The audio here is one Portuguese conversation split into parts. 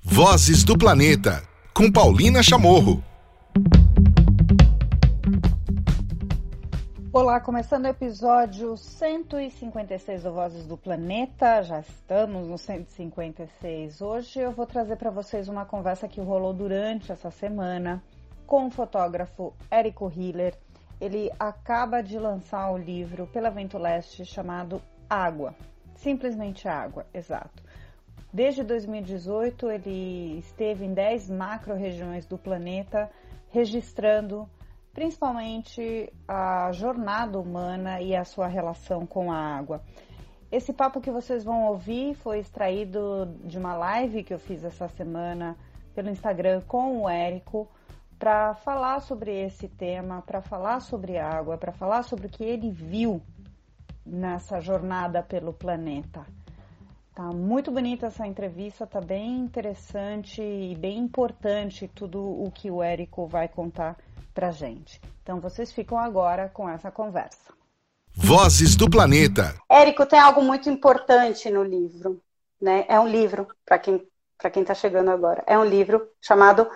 Vozes do Planeta, com Paulina Chamorro. Olá, começando o episódio 156 do Vozes do Planeta, já estamos no 156. Hoje eu vou trazer para vocês uma conversa que rolou durante essa semana com o fotógrafo Érico Hiller. Ele acaba de lançar o livro pela Vento Leste chamado Água, simplesmente Água, exato. Desde 2018 ele esteve em 10 macro-regiões do planeta registrando principalmente a jornada humana e a sua relação com a água. Esse papo que vocês vão ouvir foi extraído de uma live que eu fiz essa semana pelo Instagram com o Érico para falar sobre esse tema, para falar sobre água, para falar sobre o que ele viu nessa jornada pelo planeta. Tá muito bonita essa entrevista, tá bem interessante e bem importante tudo o que o Érico vai contar para gente. Então vocês ficam agora com essa conversa. Vozes do Planeta. Érico, tem algo muito importante no livro, né? É um livro para quem para quem está chegando agora. É um livro chamado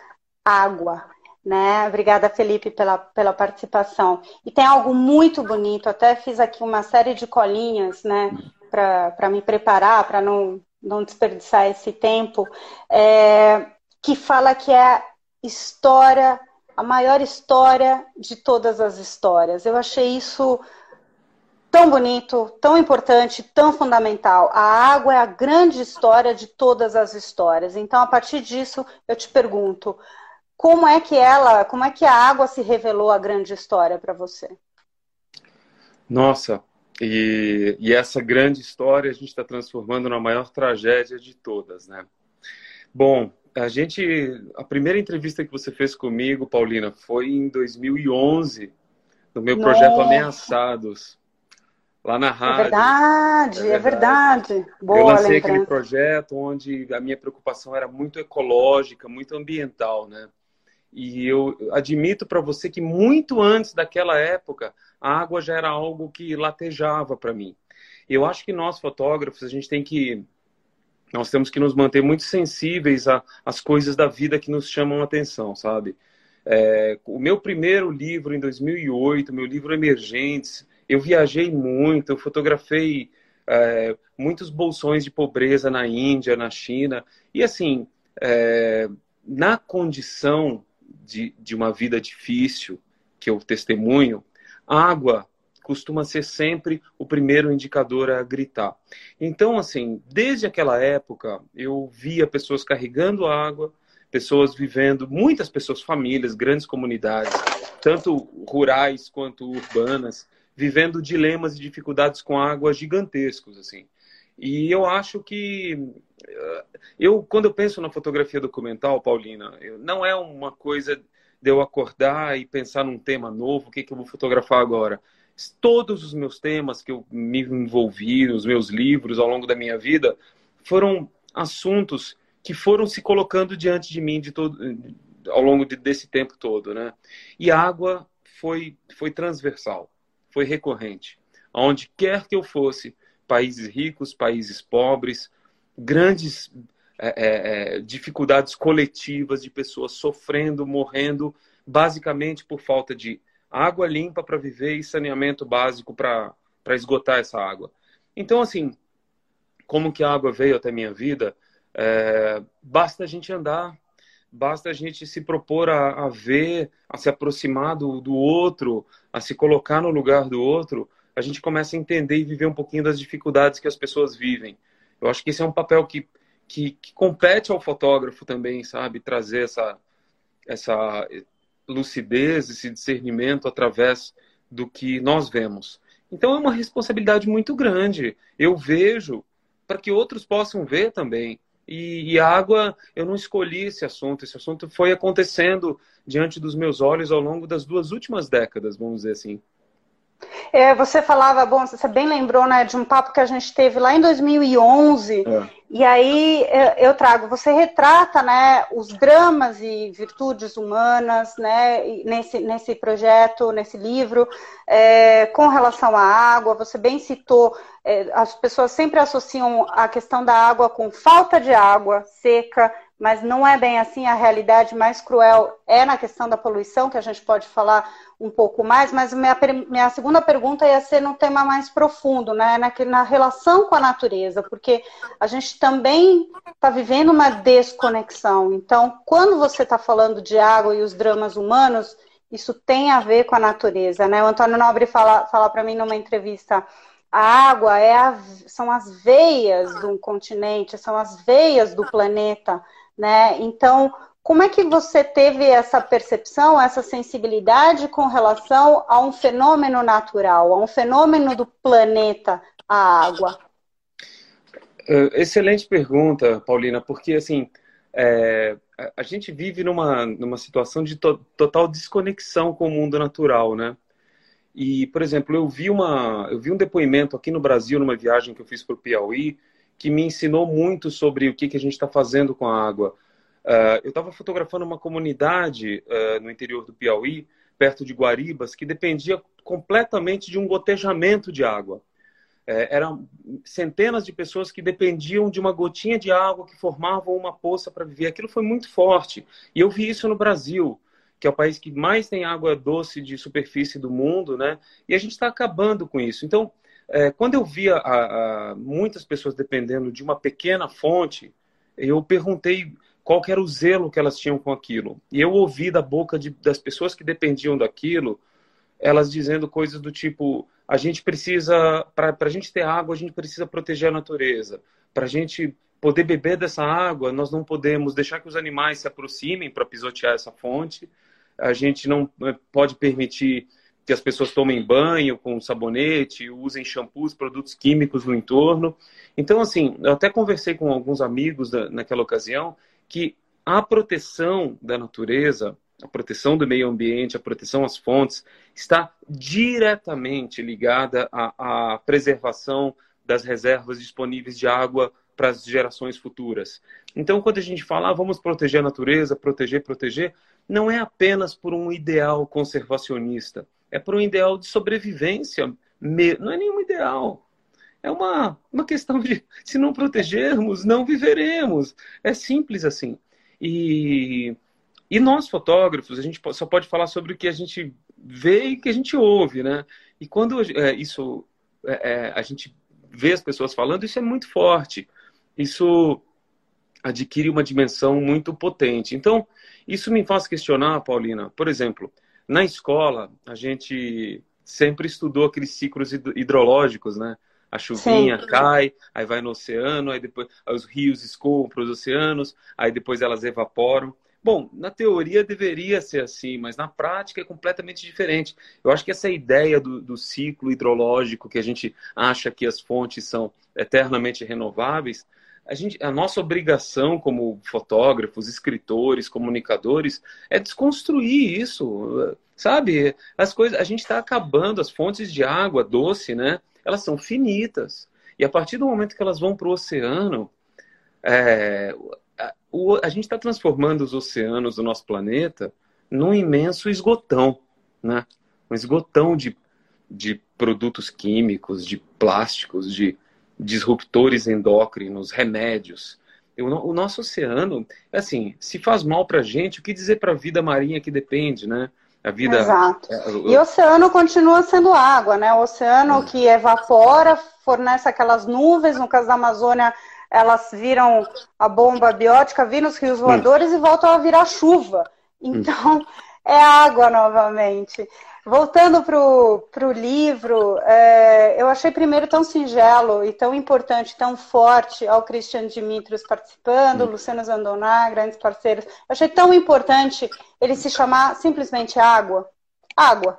Água, né? Obrigada, Felipe, pela, pela participação. E tem algo muito bonito, até fiz aqui uma série de colinhas, né, para me preparar, para não, não desperdiçar esse tempo, é, que fala que é história a maior história de todas as histórias. Eu achei isso tão bonito, tão importante, tão fundamental. A água é a grande história de todas as histórias. Então, a partir disso, eu te pergunto, como é que ela, como é que a água se revelou a grande história para você? Nossa, e, e, essa grande história a gente está transformando na maior tragédia de todas, né? Bom, a gente, a primeira entrevista que você fez comigo, Paulina, foi em 2011, no meu Nossa. projeto Ameaçados, lá na é rádio. É verdade, é verdade. É verdade. Boa Eu lancei lembrança. aquele projeto onde a minha preocupação era muito ecológica, muito ambiental, né? E eu admito para você que muito antes daquela época, a água já era algo que latejava para mim. Eu acho que nós fotógrafos a gente tem que nós temos que nos manter muito sensíveis às coisas da vida que nos chamam a atenção, sabe? É, o meu primeiro livro em 2008, meu livro Emergentes, eu viajei muito, eu fotografei é, muitos bolsões de pobreza na Índia, na China, e assim, é, na condição de, de uma vida difícil que eu testemunho, água costuma ser sempre o primeiro indicador a gritar. Então, assim, desde aquela época, eu via pessoas carregando água, pessoas vivendo, muitas pessoas, famílias, grandes comunidades, tanto rurais quanto urbanas, vivendo dilemas e dificuldades com água gigantescos, assim. E eu acho que eh, eu quando eu penso na fotografia documental, Paulina, não é uma coisa de eu acordar e pensar num tema novo, o que, que eu vou fotografar agora todos os meus temas que eu me envolvi, os meus livros ao longo da minha vida, foram assuntos que foram se colocando diante de mim de todo, ao longo de, desse tempo todo, né? E a água foi, foi transversal, foi recorrente. Aonde quer que eu fosse, países ricos, países pobres, grandes é, é, é dificuldades coletivas de pessoas sofrendo, morrendo, basicamente por falta de água limpa para viver e saneamento básico para esgotar essa água. Então, assim, como que a água veio até minha vida? É, basta a gente andar, basta a gente se propor a, a ver, a se aproximar do, do outro, a se colocar no lugar do outro, a gente começa a entender e viver um pouquinho das dificuldades que as pessoas vivem. Eu acho que esse é um papel que, que, que compete ao fotógrafo também, sabe? Trazer essa, essa, lucidez, esse discernimento através do que nós vemos. Então é uma responsabilidade muito grande. Eu vejo para que outros possam ver também. E, e, água, eu não escolhi esse assunto. Esse assunto foi acontecendo diante dos meus olhos ao longo das duas últimas décadas, vamos dizer assim. É, você falava, bom, você bem lembrou, né, de um papo que a gente teve lá em 2011. É. E aí eu trago, você retrata, né, os dramas e virtudes humanas, né, nesse, nesse projeto, nesse livro, é, com relação à água. Você bem citou, é, as pessoas sempre associam a questão da água com falta de água seca, mas não é bem assim. A realidade mais cruel é na questão da poluição, que a gente pode falar um pouco mais, mas minha, minha segunda pergunta ia ser num tema mais profundo, né? Na, na relação com a natureza, porque a gente também está vivendo uma desconexão. Então, quando você está falando de água e os dramas humanos, isso tem a ver com a natureza, né? O Antônio Nobre fala, fala para mim numa entrevista a água é a, são as veias um continente, são as veias do planeta né? Então, como é que você teve essa percepção, essa sensibilidade com relação a um fenômeno natural, a um fenômeno do planeta, a água? É, excelente pergunta, Paulina, porque assim é, a gente vive numa, numa situação de to total desconexão com o mundo natural, né? E, por exemplo, eu vi, uma, eu vi um depoimento aqui no Brasil, numa viagem que eu fiz para o Piauí, que me ensinou muito sobre o que, que a gente está fazendo com a água. Uh, eu estava fotografando uma comunidade uh, no interior do Piauí, perto de Guaribas, que dependia completamente de um gotejamento de água. É, eram centenas de pessoas que dependiam de uma gotinha de água que formavam uma poça para viver. Aquilo foi muito forte. E eu vi isso no Brasil, que é o país que mais tem água doce de superfície do mundo, né? E a gente está acabando com isso. Então, é, quando eu via a, a, muitas pessoas dependendo de uma pequena fonte, eu perguntei qual era o zelo que elas tinham com aquilo. E eu ouvi da boca de, das pessoas que dependiam daquilo, elas dizendo coisas do tipo: a gente precisa, para a gente ter água, a gente precisa proteger a natureza. Para a gente poder beber dessa água, nós não podemos deixar que os animais se aproximem para pisotear essa fonte. A gente não eh, pode permitir que as pessoas tomem banho com sabonete, usem shampoos, produtos químicos no entorno. Então, assim, eu até conversei com alguns amigos da, naquela ocasião que a proteção da natureza, a proteção do meio ambiente, a proteção às fontes, está diretamente ligada à, à preservação das reservas disponíveis de água para as gerações futuras. Então, quando a gente fala, ah, vamos proteger a natureza, proteger, proteger, não é apenas por um ideal conservacionista é para um ideal de sobrevivência. Não é nenhum ideal. É uma, uma questão de se não protegermos, não viveremos. É simples assim. E, e nós, fotógrafos, a gente só pode falar sobre o que a gente vê e que a gente ouve, né? E quando é, isso é, é, a gente vê as pessoas falando, isso é muito forte. Isso adquire uma dimensão muito potente. Então, isso me faz questionar, Paulina, por exemplo, na escola, a gente sempre estudou aqueles ciclos hidrológicos, né? A chuvinha Sim. cai, aí vai no oceano, aí depois os rios escoam para os oceanos, aí depois elas evaporam. Bom, na teoria deveria ser assim, mas na prática é completamente diferente. Eu acho que essa ideia do, do ciclo hidrológico, que a gente acha que as fontes são eternamente renováveis, a, gente, a nossa obrigação como fotógrafos, escritores, comunicadores é desconstruir isso, sabe? As coisas, a gente está acabando as fontes de água doce, né? Elas são finitas e a partir do momento que elas vão para o oceano, é, a, o, a gente está transformando os oceanos do nosso planeta num imenso esgotão, né? Um esgotão de, de produtos químicos, de plásticos, de disruptores endócrinos, remédios. O nosso oceano, assim, se faz mal para a gente, o que dizer para a vida marinha que depende, né? A vida. Exato. É, e o oceano continua sendo água, né? O oceano que evapora, fornece aquelas nuvens, no caso da Amazônia, elas viram a bomba biótica, viram os rios voadores hum. e voltam a virar chuva. Então, hum. é água novamente. Voltando para o livro, é, eu achei primeiro tão singelo e tão importante, tão forte, ao Christian Dimitrios participando, hum. Luciano Zandoná, grandes parceiros. Eu achei tão importante ele se chamar simplesmente Água. Água.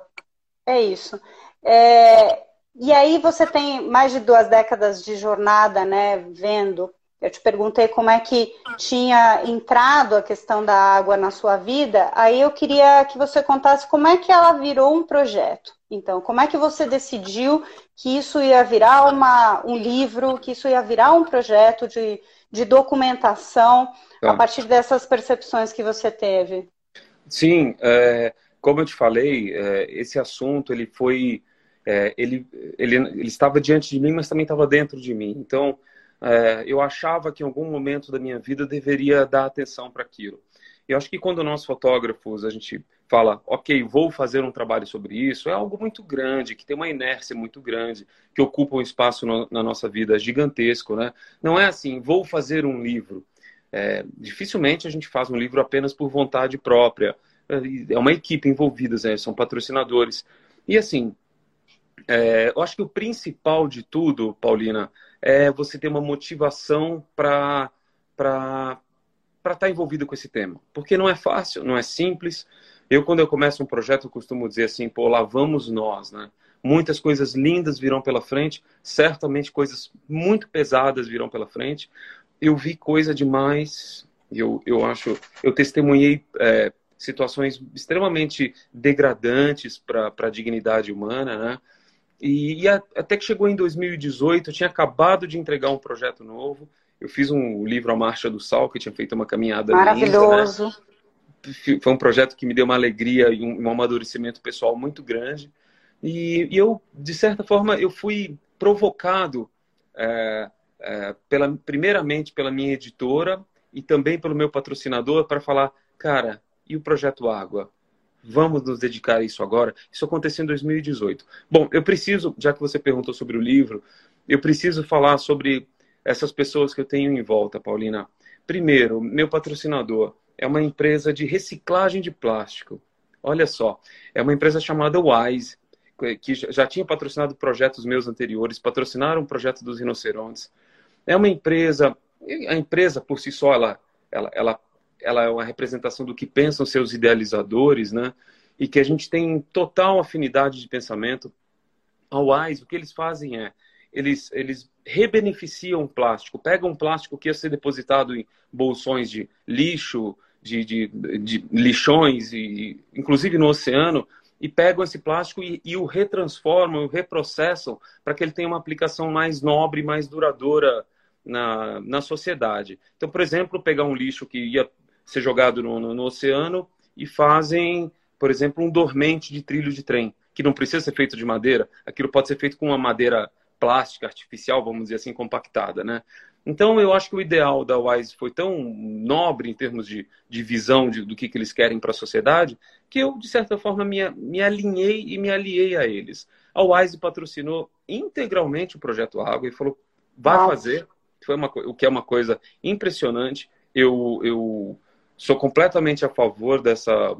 É isso. É, e aí você tem mais de duas décadas de jornada, né, vendo eu te perguntei como é que tinha entrado a questão da água na sua vida. Aí eu queria que você contasse como é que ela virou um projeto. Então, como é que você decidiu que isso ia virar uma, um livro, que isso ia virar um projeto de, de documentação tá. a partir dessas percepções que você teve? Sim, é, como eu te falei, é, esse assunto ele foi, é, ele, ele, ele estava diante de mim, mas também estava dentro de mim. Então, é, eu achava que em algum momento da minha vida eu deveria dar atenção para aquilo. Eu acho que quando nós fotógrafos a gente fala, ok, vou fazer um trabalho sobre isso, é algo muito grande, que tem uma inércia muito grande, que ocupa um espaço no, na nossa vida gigantesco, né? Não é assim, vou fazer um livro. É, dificilmente a gente faz um livro apenas por vontade própria. É, é uma equipe envolvida, né? são patrocinadores. E assim, é, eu acho que o principal de tudo, Paulina, é você ter uma motivação para estar tá envolvido com esse tema. Porque não é fácil, não é simples. Eu, quando eu começo um projeto, eu costumo dizer assim, pô, lá vamos nós, né? Muitas coisas lindas virão pela frente, certamente coisas muito pesadas virão pela frente. Eu vi coisa demais, eu, eu acho, eu testemunhei é, situações extremamente degradantes para a dignidade humana, né? E, e, até que chegou em 2018, eu tinha acabado de entregar um projeto novo, eu fiz um livro A Marcha do Sal, que tinha feito uma caminhada Maravilhoso. Linda, né? Foi um projeto que me deu uma alegria e um, um amadurecimento pessoal muito grande. E, e, eu, de certa forma, eu fui provocado, é, é, pela, primeiramente pela minha editora e também pelo meu patrocinador para falar, cara, e o Projeto Água? Vamos nos dedicar a isso agora? Isso aconteceu em 2018. Bom, eu preciso, já que você perguntou sobre o livro, eu preciso falar sobre essas pessoas que eu tenho em volta, Paulina. Primeiro, meu patrocinador é uma empresa de reciclagem de plástico. Olha só, é uma empresa chamada Wise, que já tinha patrocinado projetos meus anteriores, patrocinaram o projeto dos rinocerontes. É uma empresa, a empresa por si só, ela, ela, ela, ela é uma representação do que pensam seus idealizadores, né? E que a gente tem total afinidade de pensamento. A Wise, o que eles fazem é, eles, eles rebeneficiam o plástico, pegam um plástico que ia ser depositado em bolsões de lixo, de, de, de lixões, e, inclusive no oceano, e pegam esse plástico e, e o retransformam, o reprocessam para que ele tenha uma aplicação mais nobre, mais duradoura na, na sociedade. Então, por exemplo, pegar um lixo que ia ser jogado no, no, no oceano e fazem, por exemplo, um dormente de trilho de trem, que não precisa ser feito de madeira, aquilo pode ser feito com uma madeira plástica, artificial, vamos dizer assim, compactada, né? Então, eu acho que o ideal da Wise foi tão nobre em termos de, de visão de, do que, que eles querem para a sociedade, que eu, de certa forma, me, me alinhei e me aliei a eles. A Wise patrocinou integralmente o Projeto Água e falou, vai fazer, foi uma, o que é uma coisa impressionante. Eu, eu sou completamente a favor dessa,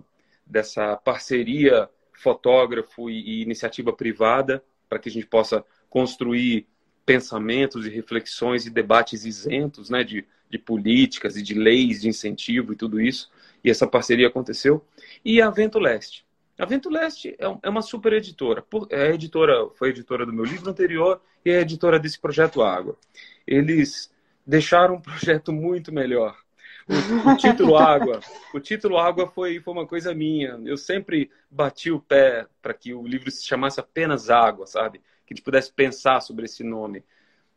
dessa parceria fotógrafo e, e iniciativa privada para que a gente possa construir pensamentos e reflexões e debates isentos né, de, de políticas e de leis de incentivo e tudo isso. E essa parceria aconteceu. E a Vento Leste. A Vento Leste é, é uma super editora. É editora, foi editora do meu livro anterior e é editora desse projeto Água. Eles deixaram um projeto muito melhor. O, o, título Água, o título Água foi, foi uma coisa minha. Eu sempre bati o pé para que o livro se chamasse apenas Água, sabe? que a gente pudesse pensar sobre esse nome.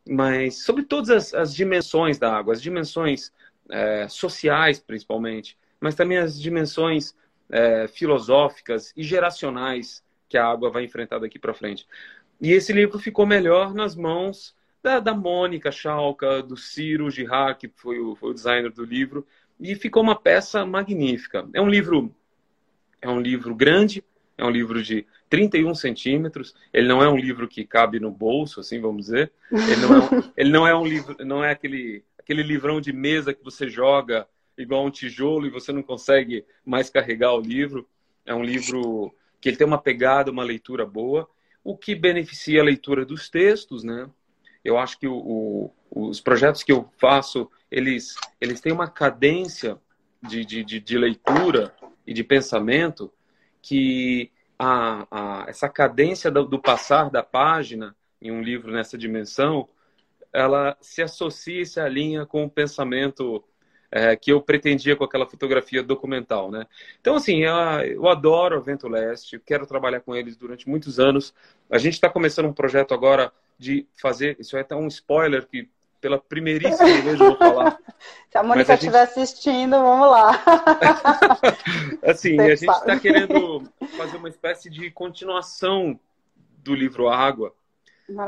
Mas sobre todas as, as dimensões da água, as dimensões é, sociais, principalmente, mas também as dimensões é, filosóficas e geracionais que a água vai enfrentar daqui para frente. E esse livro ficou melhor nas mãos da, da Mônica Schalka, do Ciro Girard, que foi o, foi o designer do livro, e ficou uma peça magnífica. É um livro é um livro grande, é um livro de 31 centímetros. Ele não é um livro que cabe no bolso, assim vamos dizer. Ele não é um, ele não é um livro, não é aquele, aquele livrão de mesa que você joga igual um tijolo e você não consegue mais carregar o livro. É um livro que ele tem uma pegada, uma leitura boa, o que beneficia a leitura dos textos, né? Eu acho que o, o, os projetos que eu faço, eles, eles têm uma cadência de, de, de, de leitura e de pensamento que a, a, essa cadência do, do, passar da página em um livro nessa dimensão, ela se associa e se alinha com o pensamento é, que eu pretendia com aquela fotografia documental, né? Então, assim, eu, adoro o Vento Leste, quero trabalhar com eles durante muitos anos. A gente está começando um projeto agora de fazer, isso é até um spoiler que pela primeiríssima vez eu vou falar. Se a Mônica estiver gente... assistindo, vamos lá. assim, a gente está querendo fazer uma espécie de continuação do livro Água,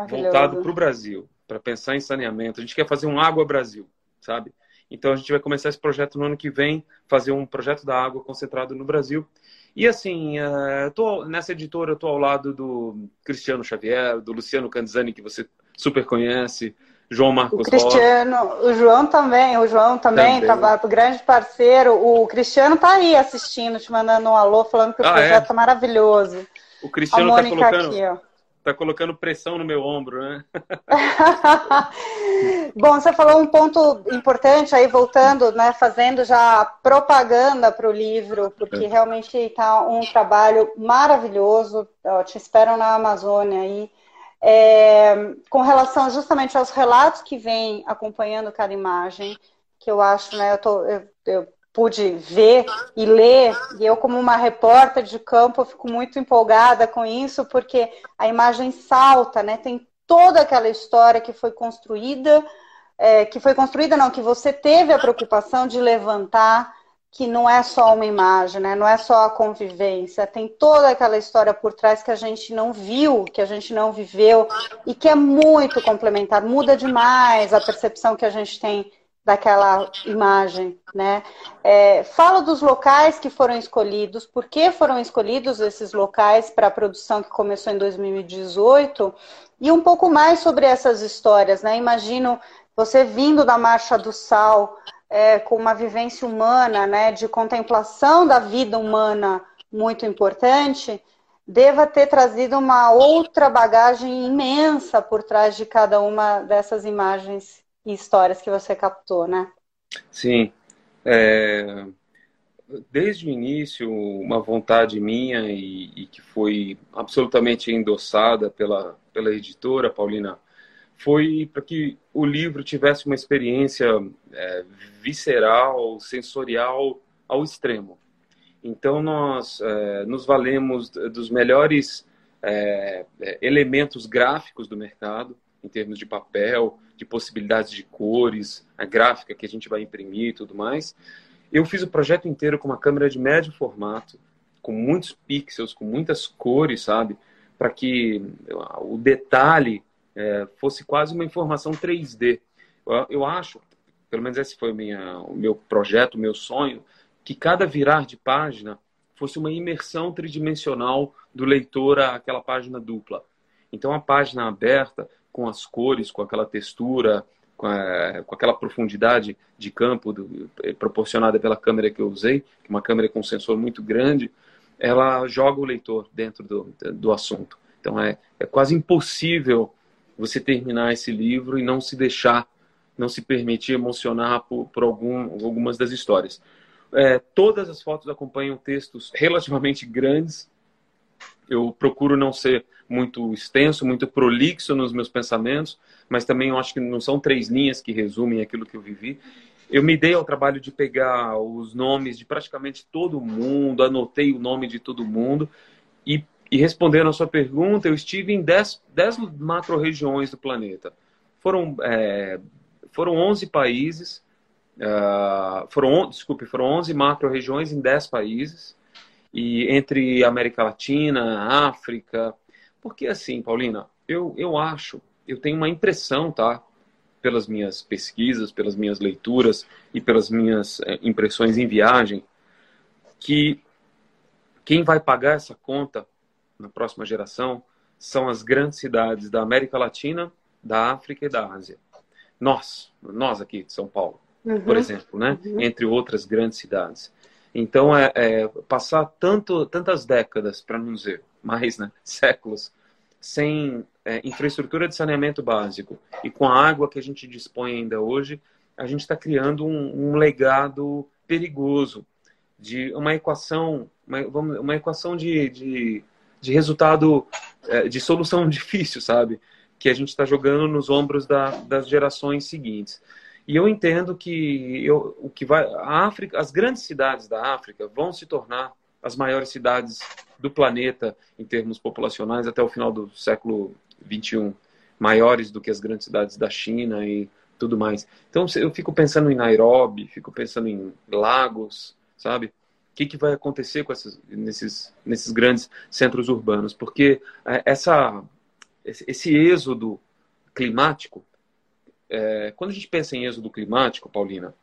voltado para o Brasil, para pensar em saneamento. A gente quer fazer um Água Brasil, sabe? Então a gente vai começar esse projeto no ano que vem, fazer um projeto da água concentrado no Brasil. E assim, uh, tô, nessa editora eu estou ao lado do Cristiano Xavier, do Luciano Canzani, que você super conhece, João Marcos O Cristiano, Rocha. o João também, o João também, também. grande parceiro. O Cristiano está aí assistindo, te mandando um alô, falando que o ah, projeto é? é maravilhoso. O Cristiano está colocando... Aqui, ó tá colocando pressão no meu ombro, né? Bom, você falou um ponto importante aí, voltando, né, fazendo já propaganda para o livro, porque é. realmente está um trabalho maravilhoso. Ó, te esperam na Amazônia aí. É, com relação justamente aos relatos que vêm acompanhando cada imagem, que eu acho, né, eu, tô, eu, eu pude ver e ler, e eu, como uma repórter de campo, fico muito empolgada com isso, porque a imagem salta, né? Tem toda aquela história que foi construída, é, que foi construída, não, que você teve a preocupação de levantar, que não é só uma imagem, né? Não é só a convivência, tem toda aquela história por trás que a gente não viu, que a gente não viveu, e que é muito complementar, muda demais a percepção que a gente tem daquela imagem, né? É, fala dos locais que foram escolhidos, por que foram escolhidos esses locais para a produção que começou em 2018 e um pouco mais sobre essas histórias, né? Imagino você vindo da Marcha do Sal é, com uma vivência humana, né? De contemplação da vida humana muito importante, deva ter trazido uma outra bagagem imensa por trás de cada uma dessas imagens e histórias que você captou, né? Sim. É, desde o início, uma vontade minha e, e, que foi absolutamente endossada pela, pela editora, Paulina, foi para que o livro tivesse uma experiência é, visceral, sensorial ao extremo. Então, nós é, nos valemos dos melhores é, é, elementos gráficos do mercado, em termos de papel, de possibilidades de cores, a gráfica que a gente vai imprimir e tudo mais. Eu fiz o projeto inteiro com uma câmera de médio formato, com muitos pixels, com muitas cores, sabe? Para que o detalhe é, fosse quase uma informação 3D. Eu, eu, acho, pelo menos esse foi minha, o meu projeto, o meu sonho, que cada virar de página fosse uma imersão tridimensional do leitor àquela página dupla. Então, a página aberta com as cores, com aquela textura, com, a, com aquela profundidade de campo do, eh, proporcionada pela câmera que eu usei, é uma câmera com sensor muito grande, ela joga o leitor dentro do, do assunto. Então é, é quase impossível você terminar esse livro e não se deixar, não se permitir emocionar por, por algum, algumas das histórias. É, todas as fotos acompanham textos relativamente grandes. Eu procuro não ser muito extenso, muito prolixo nos meus pensamentos, mas também eu acho que não são três linhas que resumem aquilo que eu vivi. Eu me dei ao trabalho de pegar os nomes de praticamente todo mundo, anotei o nome de todo mundo e, e respondendo a sua pergunta, eu estive em dez, dez macro-regiões do planeta. Foram, é, foram 11 países, uh, foram, desculpe, foram 11 macro-regiões em 10 países, e entre América Latina, África, porque assim, Paulina, eu, eu acho, eu tenho uma impressão, tá? Pelas minhas pesquisas, pelas minhas leituras e pelas minhas é, impressões em viagem, que quem vai pagar essa conta na próxima geração são as grandes cidades da América Latina, da África e da Ásia. Nós, nós aqui de São Paulo, uhum. por exemplo, né? Uhum. Entre outras grandes cidades. Então, é, é passar tanto, tantas décadas, para não dizer mais, né, séculos, sem é, infraestrutura de saneamento básico e com a água que a gente dispõe ainda hoje, a gente está criando um, um, legado perigoso de uma equação, uma, uma equação de, de, de resultado, é, de solução difícil, sabe? Que a gente está jogando nos ombros da, das gerações seguintes. E eu entendo que eu, o que vai, a África, as grandes cidades da África vão se tornar as maiores cidades do planeta em termos populacionais até o final do século 21, maiores do que as grandes cidades da China e tudo mais. Então eu fico pensando em Nairobi, fico pensando em Lagos, sabe? O que, que vai acontecer com esses, nesses, nesses grandes centros urbanos? Porque é, essa, esse êxodo climático é, quando a gente pensa em êxodo climático, Paulina,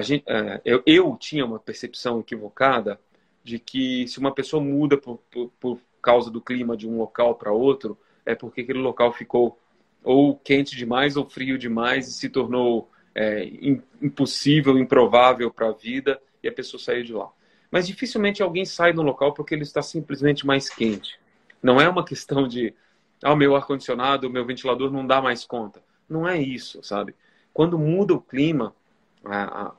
gente, é, eu, eu, tinha uma percepção equivocada de que se uma pessoa muda por, por, por causa do clima de um local para outro, é porque aquele local ficou ou quente demais ou frio demais e se tornou é, impossível, improvável para a vida e a pessoa saiu de lá. Mas dificilmente alguém sai do local porque ele está simplesmente mais quente. Não é uma questão de, ah, o meu ar-condicionado, o meu ventilador não dá mais conta. Não é isso, sabe? Quando muda o clima,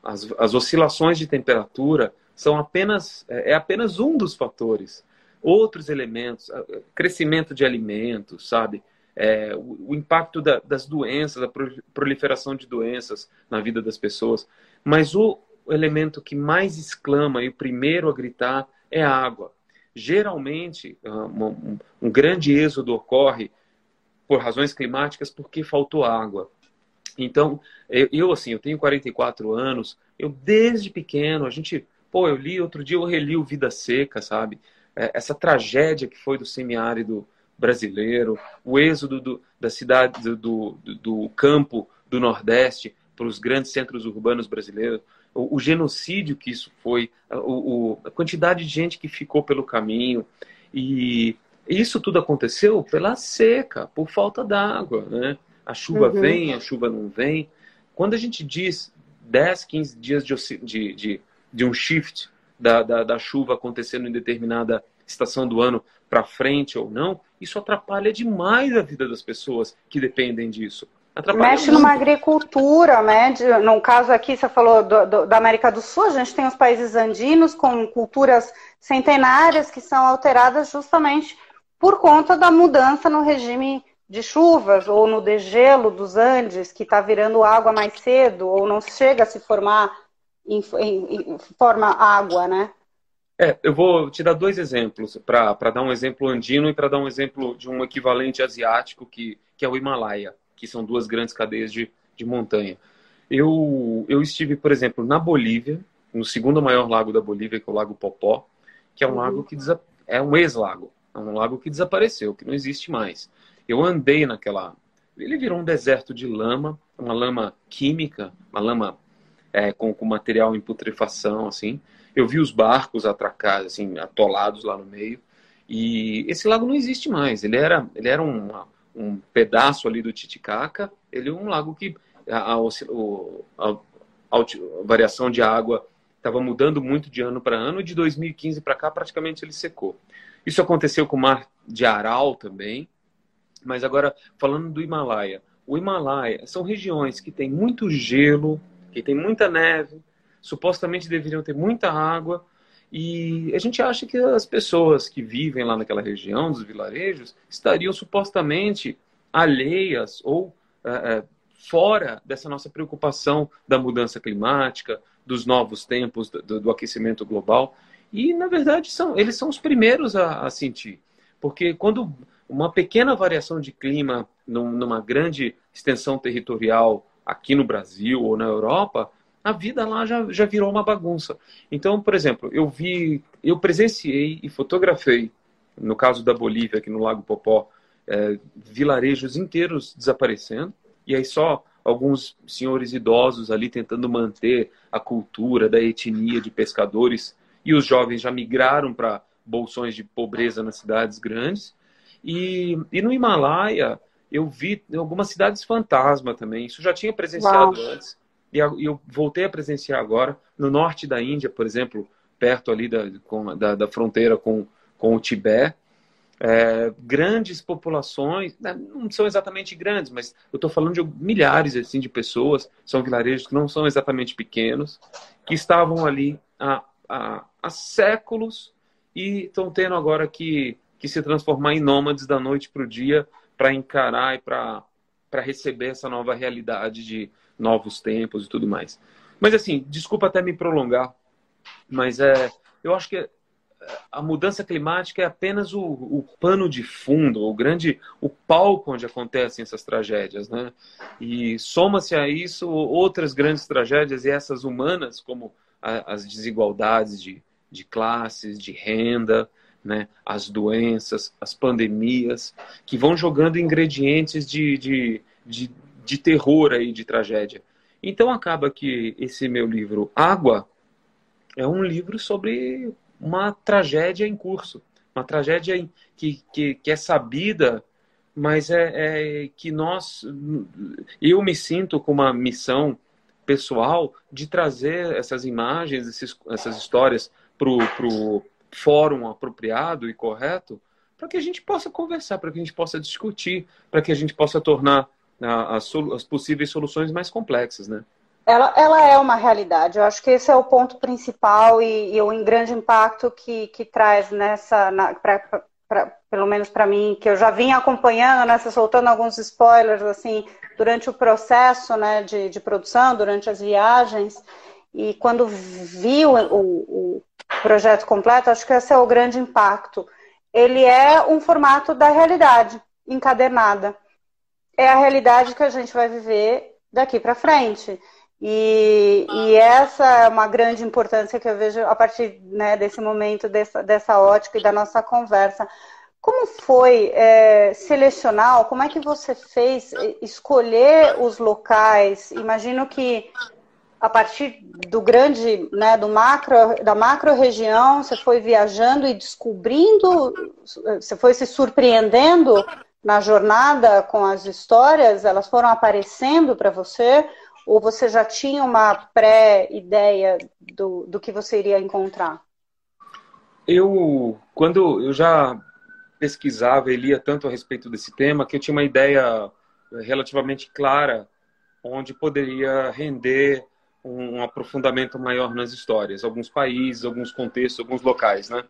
as, as oscilações de temperatura são apenas é, é apenas um dos fatores. Outros elementos, crescimento de alimentos, sabe? É, o, o, impacto da, das doenças, a proliferação de doenças na vida das pessoas. Mas o elemento que mais exclama e o primeiro a gritar é a água. Geralmente, ah, um, um grande êxodo ocorre por razões climáticas porque faltou água. Então, eu, assim, eu tenho 44 anos, eu desde pequeno, a gente, pô, eu li, outro dia eu reli o Vida Seca, sabe? É, essa tragédia que foi do semiárido brasileiro, o êxodo do, da cidade, do, do, do campo do Nordeste para os grandes centros urbanos brasileiros, o, o genocídio que isso foi, o, o, a quantidade de gente que ficou pelo caminho, e isso tudo aconteceu pela seca, por falta d'água. Né? A chuva uhum. vem, a chuva não vem. Quando a gente diz 10, 15 dias de, de, de, de um shift da, da, da, chuva acontecendo em determinada estação do ano para frente ou não, isso atrapalha demais a vida das pessoas que dependem disso. Atrapalha Mexe muito. numa agricultura, né? De, no caso aqui, você falou do, do, da América do Sul, a gente tem os países andinos com culturas centenárias que são alteradas justamente por conta da mudança no regime de chuvas ou no degelo dos Andes, que está virando água mais cedo, ou não chega a se formar em, em, em forma água, né? É, eu vou te dar dois exemplos, para dar um exemplo andino e para dar um exemplo de um equivalente asiático, que, que é o Himalaia, que são duas grandes cadeias de, de montanha. Eu, eu estive, por exemplo, na Bolívia, no segundo maior lago da Bolívia, que é o Lago Popó, que é um lago que é um ex-lago. É um lago que desapareceu, que não existe mais. Eu andei naquela. Ele virou um deserto de lama, uma lama química, uma lama é, com, com material em putrefação, assim. Eu vi os barcos atracados, assim, atolados lá no meio. E esse lago não existe mais. Ele era, ele era um pedaço ali do Titicaca. Ele é um lago que a, a, a, a variação de água estava mudando muito de ano para ano. E de 2015 para cá, praticamente ele secou. Isso aconteceu com o Mar de Aral também. Mas agora, falando do Himalaia. O Himalaia são regiões que têm muito gelo, que tem muita neve, supostamente deveriam ter muita água. E a gente acha que as pessoas que vivem lá naquela região, dos vilarejos, estariam supostamente alheias ou é, fora dessa nossa preocupação da mudança climática, dos novos tempos, do, do aquecimento global. E, na verdade, são, eles são os primeiros a, a sentir. Porque quando uma pequena variação de clima num, numa grande extensão territorial aqui no Brasil ou na Europa, a vida lá já, já virou uma bagunça. Então, por exemplo, eu vi, eu presenciei e fotografei, no caso da Bolívia, aqui no Lago Popó, é, vilarejos inteiros desaparecendo, e aí só alguns senhores idosos ali tentando manter a cultura da etnia de pescadores e os jovens já migraram para bolsões de pobreza nas cidades grandes. E, e no Himalaia, eu vi algumas cidades fantasma também. Isso já tinha presenciado Uau. antes. E eu voltei a presenciar agora. No norte da Índia, por exemplo, perto ali da, com, da, da fronteira com, com o Tibete, é, grandes populações, né, não são exatamente grandes, mas eu estou falando de milhares assim, de pessoas, são vilarejos que não são exatamente pequenos, que estavam ali há, há, há séculos e estão tendo agora que, que se transformar em nômades da noite para o dia para encarar e para receber essa nova realidade de, novos tempos e tudo mais. Mas assim, desculpa até me prolongar, mas é, eu acho que a mudança climática é apenas o, o, pano de fundo, o grande, o palco onde acontecem essas tragédias, né? E soma-se a isso outras grandes tragédias e essas humanas, como as desigualdades de, de classes, de renda, né? As doenças, as pandemias, que vão jogando ingredientes de, de, de, de terror aí, de tragédia. Então acaba que esse meu livro Água é um livro sobre uma tragédia em curso, uma tragédia que, que, que é sabida, mas é, é, que nós, eu me sinto com uma missão pessoal de trazer essas imagens, esses, essas histórias para o fórum apropriado e correto, para que a gente possa conversar, para que a gente possa discutir, para que a gente possa tornar as, as possíveis soluções mais complexas, né? Ela, ela é uma realidade. Eu acho que esse é o ponto principal e, e o grande impacto que, que traz nessa, na, pra, pra, pelo menos para mim, que eu já vim acompanhando, né, soltando alguns spoilers assim durante o processo né, de, de produção, durante as viagens. E quando vi o, o, o projeto completo, acho que esse é o grande impacto. Ele é um formato da realidade encadernada. É a realidade que a gente vai viver daqui para frente. E, e, essa é uma grande importância que eu vejo a partir né, desse momento, dessa, dessa ótica e da nossa conversa. Como foi é, selecionar, como é que você fez escolher os locais? Imagino que a partir do grande, né, do macro, da macro região, você foi viajando e descobrindo, você foi se surpreendendo na jornada com as histórias, elas foram aparecendo para você? Ou você já tinha uma pré-ideia do, do que você iria encontrar? Eu, quando eu já pesquisava e lia tanto a respeito desse tema, que eu tinha uma ideia relativamente clara onde poderia render um aprofundamento maior nas histórias, alguns países, alguns contextos, alguns locais, né?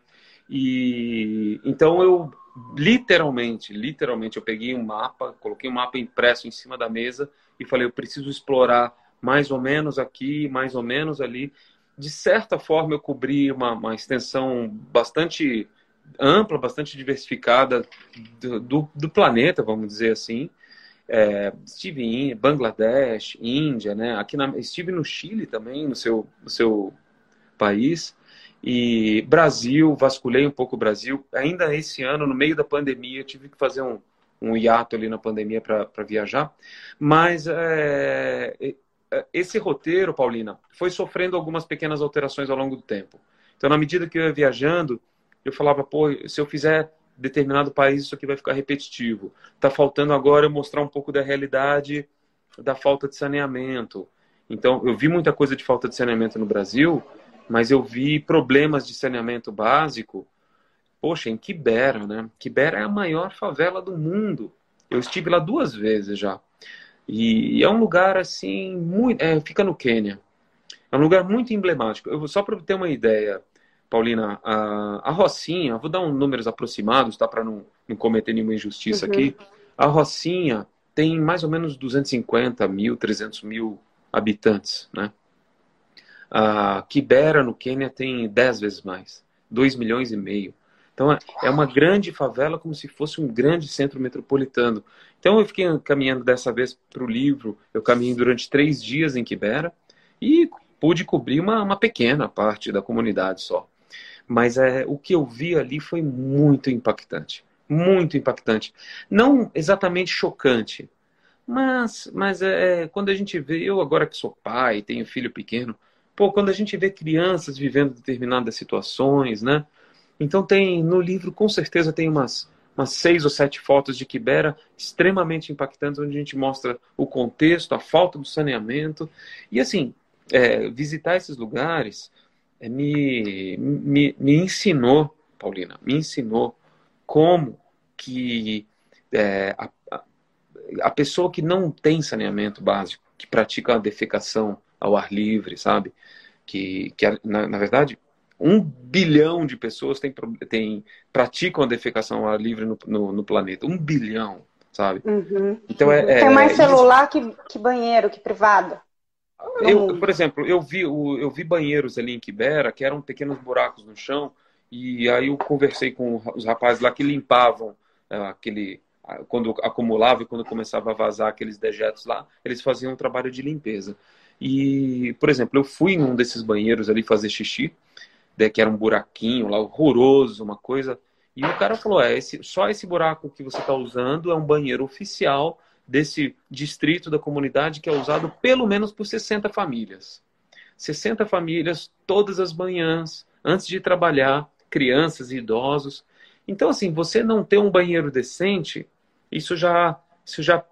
E então eu literalmente, literalmente eu peguei um mapa, coloquei um mapa impresso em cima da mesa e falei, eu preciso explorar mais ou menos aqui, mais ou menos ali. De certa forma, eu cobri uma, uma extensão bastante ampla, bastante diversificada do, do, do planeta, vamos dizer assim. É, estive em Bangladesh, Índia, né? Aqui na, estive no Chile também, no seu, no seu país. E Brasil, vasculhei um pouco o Brasil. Ainda esse ano, no meio da pandemia, tive que fazer um, um hiato ali na pandemia para viajar. Mas é, é, esse roteiro, Paulina, foi sofrendo algumas pequenas alterações ao longo do tempo. Então, na medida que eu ia viajando, eu falava, pô, se eu fizer determinado país, isso aqui vai ficar repetitivo. Está faltando agora eu mostrar um pouco da realidade da falta de saneamento. Então, eu vi muita coisa de falta de saneamento no Brasil, mas eu vi problemas de saneamento básico Poxa, em Quibera, né? Quibera é a maior favela do mundo. Eu estive lá duas vezes já. E é um lugar assim, muito, é, fica no Quênia. É um lugar muito emblemático. Eu, só para ter uma ideia, Paulina, a, a Rocinha, vou dar um números aproximados, tá? Para não, não cometer nenhuma injustiça uhum. aqui. A Rocinha tem mais ou menos 250 mil, 300 mil habitantes, né? A Kibera, no Quênia, tem 10 vezes mais. 2 milhões e meio. Então é uma grande favela como se fosse um grande centro metropolitano. Então eu fiquei caminhando dessa vez para o livro. Eu caminhei durante três dias em Quibera e pude cobrir uma, uma pequena parte da comunidade só. Mas é, o que eu vi ali foi muito impactante. Muito impactante. Não exatamente chocante, mas, mas é, é quando a gente vê, eu agora que sou pai, tenho filho pequeno, pô, quando a gente vê crianças vivendo determinadas situações, né? Então tem no livro com certeza tem umas umas seis ou sete fotos de Quibera extremamente impactantes, onde a gente mostra o contexto, a falta do saneamento. E assim, é, visitar esses lugares me, me, me ensinou, Paulina, me ensinou como que é, a, a, pessoa que não tem saneamento básico, que pratica a defecação ao ar livre, sabe? Que, que na, na verdade, um bilhão de pessoas tem, tem, praticam a defecação ao ar livre no, no, no, planeta. Um bilhão, sabe? Uhum. Então é, é, Tem mais celular que, que banheiro, que privado. Eu, por exemplo, eu vi, eu vi banheiros ali em Quibera que eram pequenos buracos no chão e aí eu conversei com os rapazes lá que limpavam é, aquele quando acumulava e quando começava a vazar aqueles dejetos lá, eles faziam um trabalho de limpeza. E, por exemplo, eu fui em um desses banheiros ali fazer xixi, né, que era um buraquinho lá horroroso, uma coisa. E o cara falou: é, esse, só esse buraco que você está usando é um banheiro oficial desse distrito da comunidade que é usado pelo menos por 60 famílias. 60 famílias todas as manhãs, antes de trabalhar, crianças e idosos. Então, assim, você não ter um banheiro decente, isso já, isso já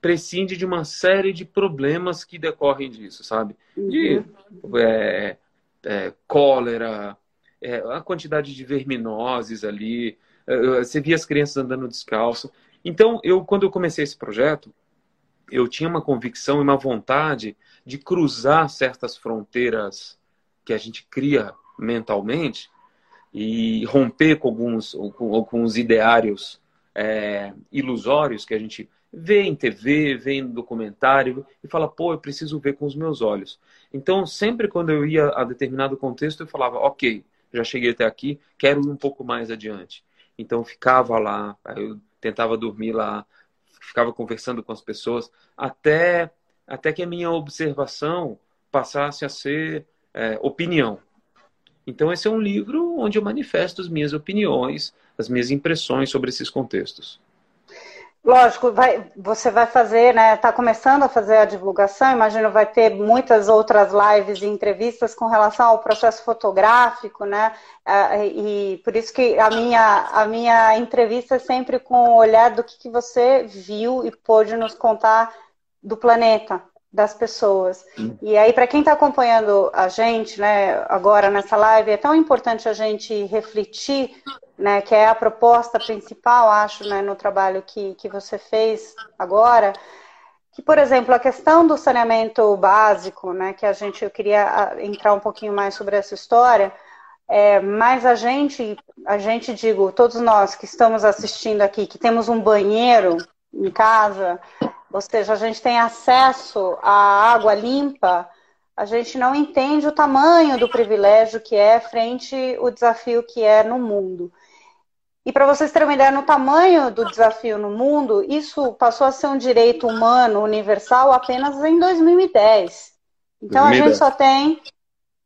prescinde de uma série de problemas que decorrem disso, sabe? De uhum. é, é, cólera, é, a quantidade de verminoses ali, é, você via as crianças andando descalço. Então, eu quando eu comecei esse projeto, eu tinha uma convicção e uma vontade de cruzar certas fronteiras que a gente cria mentalmente e romper com alguns, com alguns ideários é, ilusórios que a gente vê em TV, vê em documentário e fala, pô, eu preciso ver com os meus olhos. Então, sempre quando eu ia a determinado contexto, eu falava, ok, já cheguei até aqui, quero ir um pouco mais adiante. Então, ficava lá, eu tentava dormir lá, ficava conversando com as pessoas, até, até que a minha observação passasse a ser é, opinião. Então, esse é um livro onde eu manifesto as minhas opiniões, as minhas impressões sobre esses contextos. Lógico, vai, você vai fazer, né? Está começando a fazer a divulgação, imagino vai ter muitas outras lives e entrevistas com relação ao processo fotográfico, né? E por isso que a minha, a minha entrevista é sempre com o olhar do que, que você viu e pôde nos contar do planeta, das pessoas. E aí, para quem está acompanhando a gente, né, agora nessa live, é tão importante a gente refletir né, que é a proposta principal, acho, né, no trabalho que, que você fez agora, que, por exemplo, a questão do saneamento básico, né, que a gente, eu queria entrar um pouquinho mais sobre essa história, é, mas a gente, a gente, digo, todos nós que estamos assistindo aqui, que temos um banheiro em casa, ou seja, a gente tem acesso à água limpa, a gente não entende o tamanho do privilégio que é frente o desafio que é no mundo. E para vocês terem uma ideia no tamanho do desafio no mundo, isso passou a ser um direito humano universal apenas em 2010. Então 2010. a gente só tem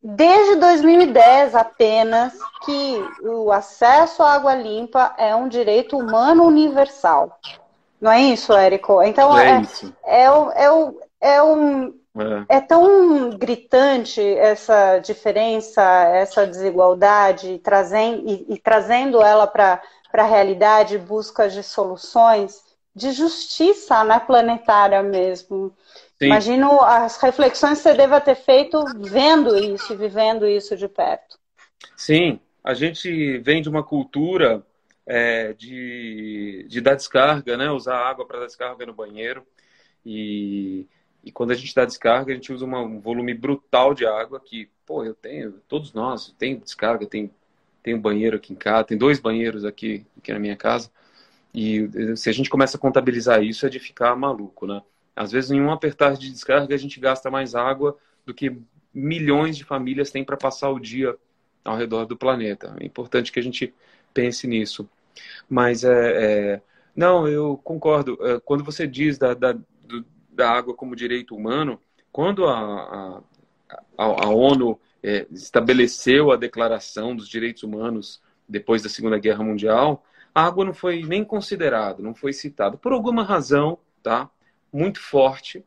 desde 2010 apenas que o acesso à água limpa é um direito humano universal. Não é isso, Érico? Então é, é, isso. é, é, é um, é. é. tão gritante essa diferença, essa desigualdade, trazendo, e, e trazendo ela para a realidade, busca de soluções, de justiça né, planetária mesmo. Sim. Imagino as reflexões que você deva ter feito vendo isso e vivendo isso de perto. Sim, a gente vem de uma cultura é, de, de dar descarga, né? usar água para dar descarga no banheiro. E e quando a gente dá descarga, a gente usa uma, um volume brutal de água que, pô, eu tenho, todos nós, tem descarga, tem, tem um banheiro aqui em casa, tem dois banheiros aqui, aqui na minha casa. E se a gente começa a contabilizar isso, é de ficar maluco, né? Às vezes, em um apertar de descarga, a gente gasta mais água do que milhões de famílias têm para passar o dia ao redor do planeta. É importante que a gente pense nisso. Mas é, é não, eu concordo. É, quando você diz da, da, da água como direito humano, quando a, a, a ONU é, estabeleceu a Declaração dos Direitos Humanos depois da Segunda Guerra Mundial, a água não foi nem considerada, não foi citada, por alguma razão, tá? Muito forte,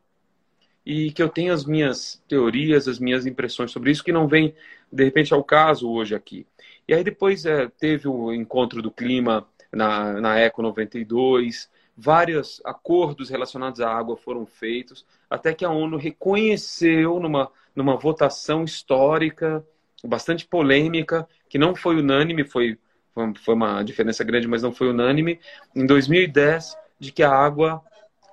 e que eu tenho as minhas teorias, as minhas impressões sobre isso, que não vem, de repente, ao caso hoje aqui. E aí depois é, teve o encontro do clima na, na ECO 92, vários acordos relacionados à água foram feitos, até que a ONU reconheceu numa, numa votação histórica, bastante polêmica, que não foi unânime, foi, foi uma diferença grande, mas não foi unânime, em 2010, de que a água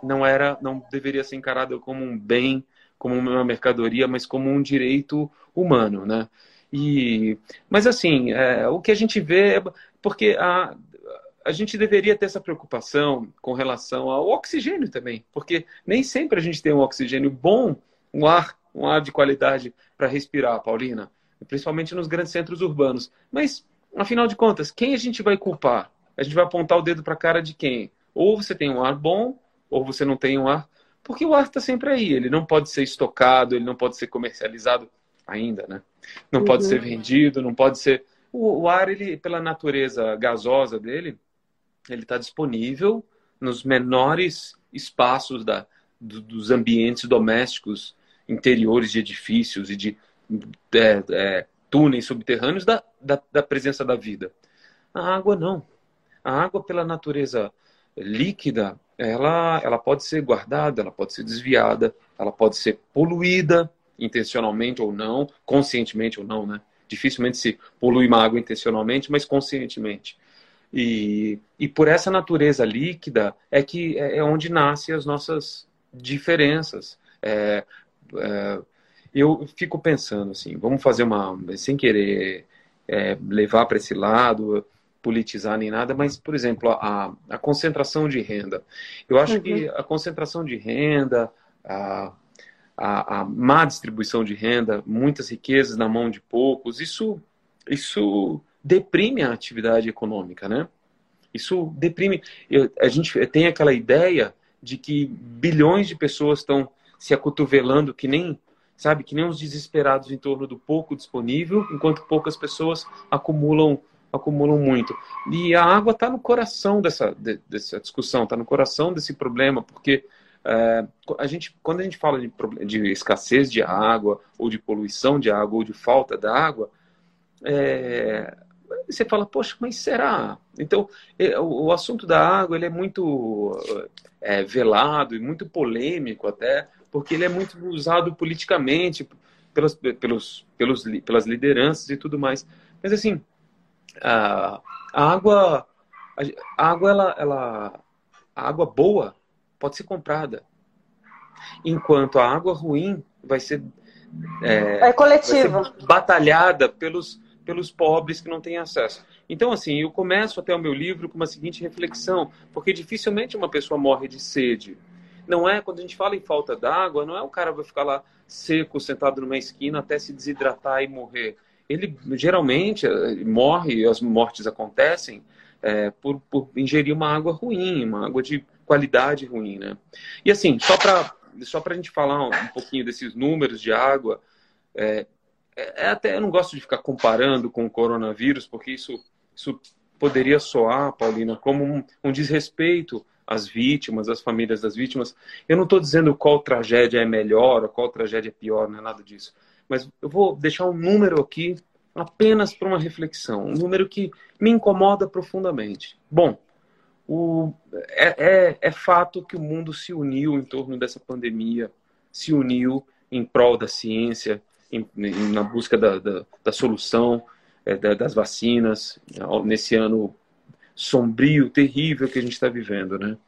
não era, não deveria ser encarada como um bem, como uma mercadoria, mas como um direito humano, né? E, mas assim, é, o que a gente vê, é porque a, a gente deveria ter essa preocupação com relação ao oxigênio também, porque nem sempre a gente tem um oxigênio bom, um ar, um ar de qualidade para respirar, Paulina, principalmente nos grandes centros urbanos. Mas, afinal de contas, quem a gente vai culpar? A gente vai apontar o dedo para a cara de quem? Ou você tem um ar bom, ou você não tem um ar. Porque o ar está sempre aí, ele não pode ser estocado, ele não pode ser comercializado ainda, né? Não uhum. pode ser vendido, não pode ser. O, o ar, ele, pela natureza gasosa dele, ele está disponível nos menores espaços da, do, dos ambientes domésticos interiores de edifícios e de é, é, túneis subterrâneos da, da, da, presença da vida. A água não. A água, pela natureza líquida, ela, ela pode ser guardada, ela pode ser desviada, ela pode ser poluída intencionalmente ou não, conscientemente ou não, né? Dificilmente se polui uma água intencionalmente, mas conscientemente. E, e por essa natureza líquida é que é, é onde nascem as nossas diferenças. É, é, eu fico pensando assim, vamos fazer uma, sem querer é, levar para esse lado, politizar nem nada, mas, por exemplo, a, a concentração de renda. Eu acho uhum. que a concentração de renda, a, a, a, má distribuição de renda, muitas riquezas na mão de poucos, isso, isso deprime a atividade econômica, né? Isso deprime. Eu, a gente tem aquela ideia de que bilhões de pessoas estão se acotovelando que nem, sabe, que nem uns desesperados em torno do pouco disponível, enquanto poucas pessoas acumulam acumulam muito. E a água está no coração dessa, de, dessa discussão, está no coração desse problema, porque é, a gente, quando a gente fala de, de, escassez de água, ou de poluição de água, ou de falta da água, é, você fala, poxa, mas será? Então, o, o, assunto da água ele é muito é, velado e muito polêmico até, porque ele é muito usado politicamente pelas, pelos, pelos, pelas lideranças e tudo mais. Mas assim, a, a água, a água ela, ela, a água boa pode ser comprada, enquanto a água ruim vai ser é, é coletiva, batalhada pelos pelos pobres que não têm acesso. Então, assim, eu começo até o meu livro com uma seguinte reflexão, porque dificilmente uma pessoa morre de sede. Não é, quando a gente fala em falta d'água, não é o cara vai ficar lá seco, sentado numa esquina até se desidratar e morrer ele geralmente morre, as mortes acontecem é, por, por, ingerir uma água ruim, uma água de qualidade ruim, né? E assim, só para só a gente falar um, um, pouquinho desses números de água, é, é, até eu não gosto de ficar comparando com o coronavírus, porque isso, isso poderia soar, Paulina, como um, um desrespeito às vítimas, às famílias das vítimas. Eu não estou dizendo qual tragédia é melhor ou qual tragédia é pior, não é nada disso. Mas eu vou deixar um número aqui apenas para uma reflexão, um número que me incomoda profundamente. Bom, o, é, é, é, fato que o mundo se uniu em torno dessa pandemia, se uniu em prol da ciência, em, em, na busca da, da, da solução é, da, das vacinas, nesse ano sombrio, terrível que a gente está vivendo, né?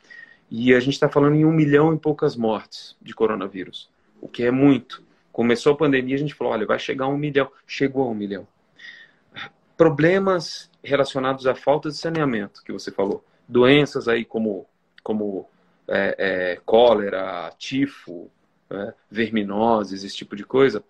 E a gente está falando em um milhão e poucas mortes de coronavírus, o que é muito. Começou a pandemia, a gente falou, olha, vai chegar a um milhão. Chegou a um milhão. Problemas relacionados à falta de saneamento, que você falou. Doenças aí como, como é, é, cólera, tifo, é, verminoses, esse tipo de coisa,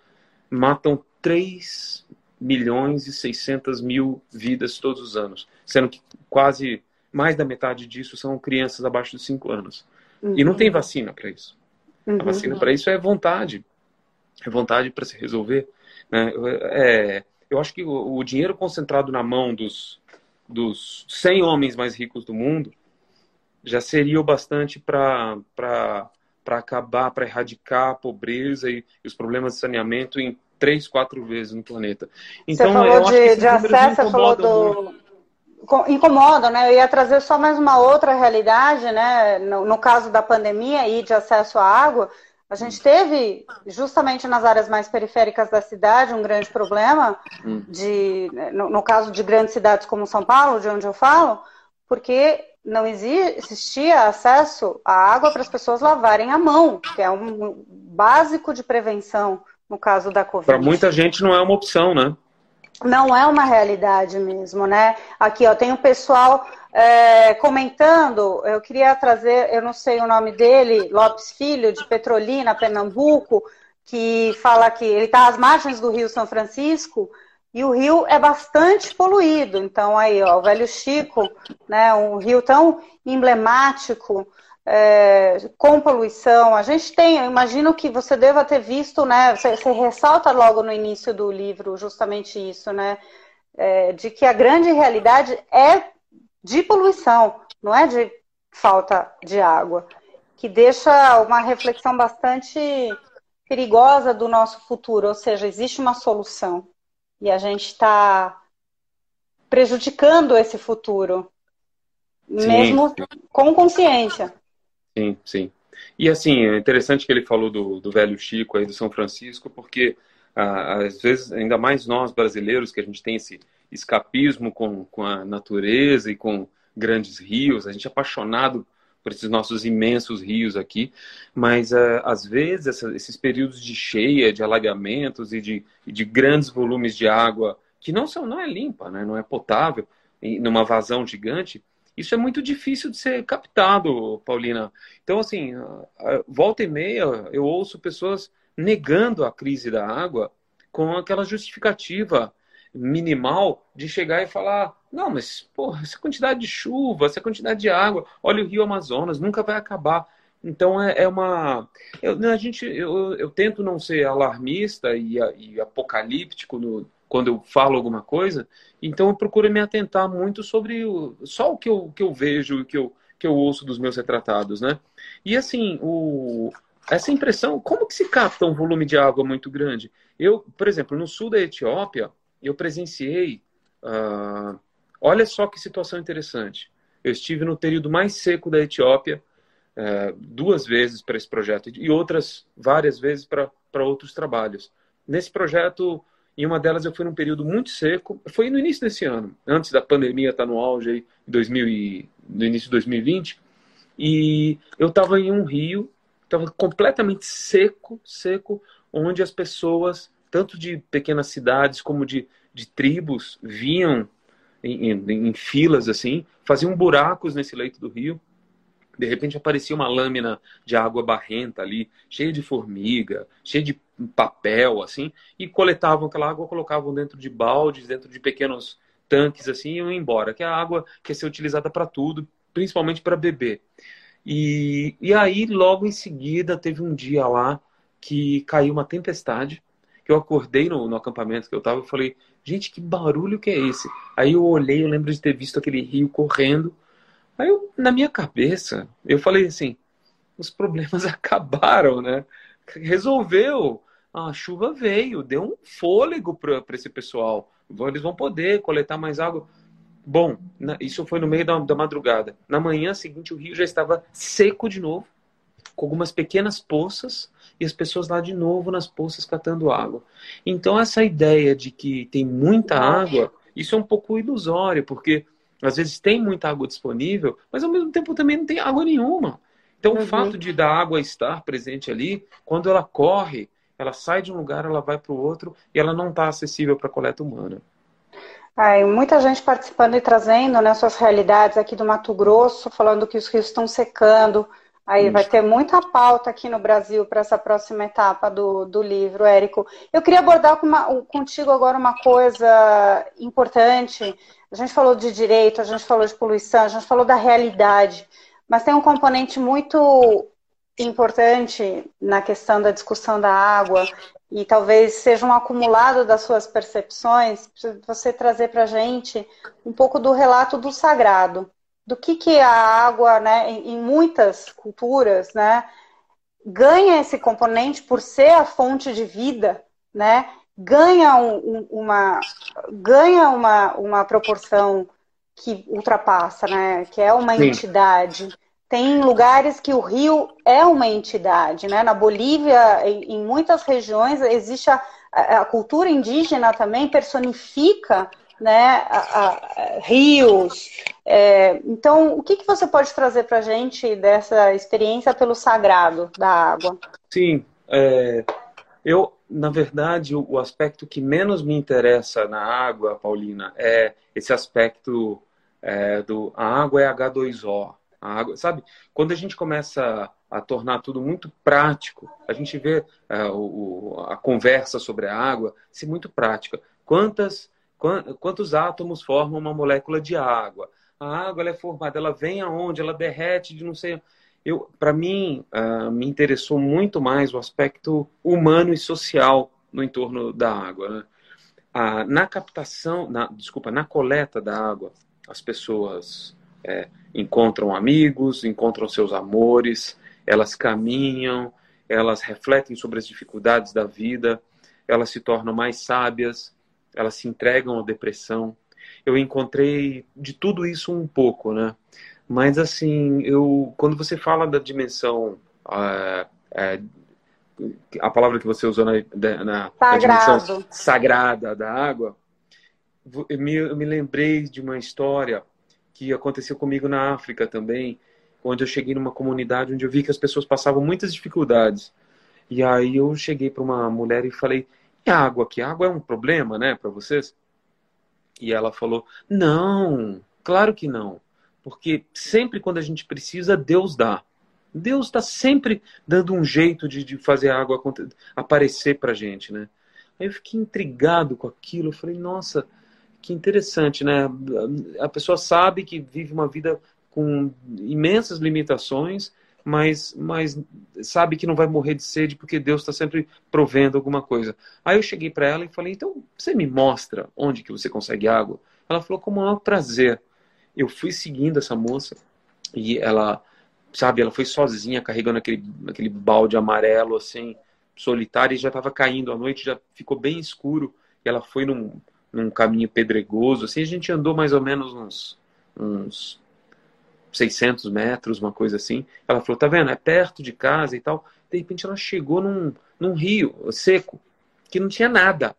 matam 3 milhões e 600 mil vidas todos os anos, sendo que quase mais da metade disso são crianças abaixo de 5 anos. Uhum. E não tem vacina para isso. Uhum. A vacina para isso é vontade é vontade para se resolver. Né? É, eu acho que o, o, dinheiro concentrado na mão dos, dos 100 homens mais ricos do mundo já seria o bastante para acabar, para erradicar a pobreza e, e os problemas de saneamento em três, quatro vezes no planeta. Então, você falou de, de acesso, você falou do... Incomoda, né? Eu ia trazer só mais uma outra realidade, né? No, no caso da pandemia e de acesso à água, a gente teve, justamente nas áreas mais periféricas da cidade, um grande problema, hum. de, no, no, caso de grandes cidades como São Paulo, de onde eu falo, porque não existia acesso à água para as pessoas lavarem a mão, que é um básico de prevenção no caso da Covid. Para muita gente não é uma opção, né? Não é uma realidade mesmo, né? Aqui, ó, tem o pessoal é, comentando, eu queria trazer, eu não sei o nome dele, Lopes Filho, de Petrolina, Pernambuco, que fala que ele está às margens do Rio São Francisco e o rio é bastante poluído. Então, aí, ó, o Velho Chico, né, um rio tão emblemático, é, com poluição. A gente tem, eu imagino que você deva ter visto, né? Você, você ressalta logo no início do livro justamente isso, né? É, de que a grande realidade é de poluição, não é de falta de água, que deixa uma reflexão bastante perigosa do nosso futuro, ou seja, existe uma solução e a gente está prejudicando esse futuro, sim, mesmo com consciência. Sim, sim. E assim, é interessante que ele falou do, do velho Chico aí do São Francisco, porque ah, às vezes, ainda mais nós brasileiros, que a gente tem esse escapismo com, com a natureza e com grandes rios, a gente é apaixonado por esses nossos imensos rios aqui, mas uh, às vezes essa, esses períodos de cheia, de alagamentos e de, de, grandes volumes de água que não são não é limpa, né, não é potável, e numa vazão gigante, isso é muito difícil de ser captado, Paulina. Então assim, volta e meia eu ouço pessoas negando a crise da água com aquela justificativa minimal de chegar e falar: não, mas porra, essa quantidade de chuva, essa quantidade de água, olha o Rio Amazonas, nunca vai acabar. Então é, é uma. Eu, a gente, eu, eu tento não ser alarmista e, e apocalíptico no, quando eu falo alguma coisa, então eu procuro me atentar muito sobre o, só o que eu, que eu vejo e que eu, que eu ouço dos meus retratados, né? E assim, o, essa impressão, como que se capta um volume de água muito grande? Eu, por exemplo, no sul da Etiópia, eu presenciei. Uh, olha só que situação interessante. Eu estive no período mais seco da Etiópia uh, duas vezes para esse projeto e outras várias vezes para outros trabalhos. Nesse projeto, em uma delas eu fui num período muito seco. Foi no início desse ano, antes da pandemia estar tá no auge aí, 2000 e, no início de 2020. E eu estava em um rio, estava completamente seco, seco, onde as pessoas tanto de pequenas cidades como de, de tribos, vinham em, em, em filas assim, faziam buracos nesse leito do rio. De repente aparecia uma lâmina de água barrenta ali, cheia de formiga, cheia de papel, assim, e coletavam aquela água, colocavam dentro de baldes, dentro de pequenos tanques, assim, e iam embora. Que é a água que ia ser utilizada para tudo, principalmente para beber. E, e aí, logo em seguida, teve um dia lá que caiu uma tempestade que eu acordei no, no acampamento que eu tava e falei, gente, que barulho que é esse? Aí eu olhei, eu lembro de ter visto aquele rio correndo. Aí eu, na minha cabeça, eu falei assim, os problemas acabaram, né? Resolveu. A chuva veio, deu um fôlego para esse pessoal. Eles vão poder coletar mais água. Bom, isso foi no meio da, da madrugada. Na manhã seguinte, o rio já estava seco de novo, com algumas pequenas poças e as pessoas lá de novo nas poças catando água. Então essa ideia de que tem muita água, isso é um pouco ilusório, porque às vezes tem muita água disponível, mas ao mesmo tempo também não tem água nenhuma. Então uhum. o fato de da água estar presente ali, quando ela corre, ela sai de um lugar, ela vai para o outro e ela não está acessível para a coleta humana. Ai, muita gente participando e trazendo né, suas realidades aqui do Mato Grosso, falando que os rios estão secando, Aí Isso. vai ter muita pauta aqui no Brasil para essa próxima etapa do, do livro, Érico. Eu queria abordar com uma, contigo agora uma coisa importante. A gente falou de direito, a gente falou de poluição, a gente falou da realidade, mas tem um componente muito importante na questão da discussão da água e talvez seja um acumulado das suas percepções, você trazer para a gente um pouco do relato do sagrado do que, que a água, né, em, muitas culturas, né, ganha esse componente por ser a fonte de vida, né, ganha um, uma ganha uma, uma proporção que ultrapassa, né, que é uma Sim. entidade. Tem lugares que o rio é uma entidade, né? Na Bolívia, em, em muitas regiões existe a, a cultura indígena também personifica né, a, a, rios. É, então, o que, que você pode trazer para a gente dessa experiência pelo sagrado da água? Sim, é, eu, na verdade, o, o, aspecto que menos me interessa na água, Paulina, é esse aspecto é, do a água é H2O. A água, sabe? Quando a gente começa a tornar tudo muito prático, a gente vê é, o, a conversa sobre a água ser muito prática. Quantas, quantos átomos formam uma molécula de água? A água é formada, ela vem aonde? Ela derrete de não sei. Eu, para mim, uh, me interessou muito mais o aspecto humano e social no entorno da água. Né? Ah, na captação, na, desculpa, na coleta da água, as pessoas é, encontram amigos, encontram seus amores, elas caminham, elas refletem sobre as dificuldades da vida, elas se tornam mais sábias, elas se entregam à depressão. Eu encontrei de tudo isso um pouco, né? Mas assim, eu quando você fala da dimensão uh, uh, a palavra que você usou na, na, na dimensão sagrada da água, eu me, eu me lembrei de uma história que aconteceu comigo na África também, onde eu cheguei numa comunidade onde eu vi que as pessoas passavam muitas dificuldades. E aí eu cheguei para uma mulher e falei: "E a água aqui? A água é um problema, né, para vocês?" E ela falou: "Não, claro que não, porque sempre quando a gente precisa, Deus dá." Deus está sempre dando um jeito de, de fazer a água aparecer para gente, né? Aí eu fiquei intrigado com aquilo. Eu falei, nossa, que interessante, né? A pessoa sabe que vive uma vida com imensas limitações, mas, mas sabe que não vai morrer de sede porque Deus está sempre provendo alguma coisa. Aí eu cheguei para ela e falei, então você me mostra onde que você consegue água? Ela falou, com o maior prazer. Eu fui seguindo essa moça e ela sabe, ela foi sozinha carregando aquele, aquele balde amarelo, assim, solitária, e já estava caindo a noite, já ficou bem escuro, e ela foi num, num caminho pedregoso, assim, a gente andou mais ou menos uns, uns 600 metros, uma coisa assim. Ela falou, tá vendo, é perto de casa e tal. De repente ela chegou num, num rio seco, que não tinha nada.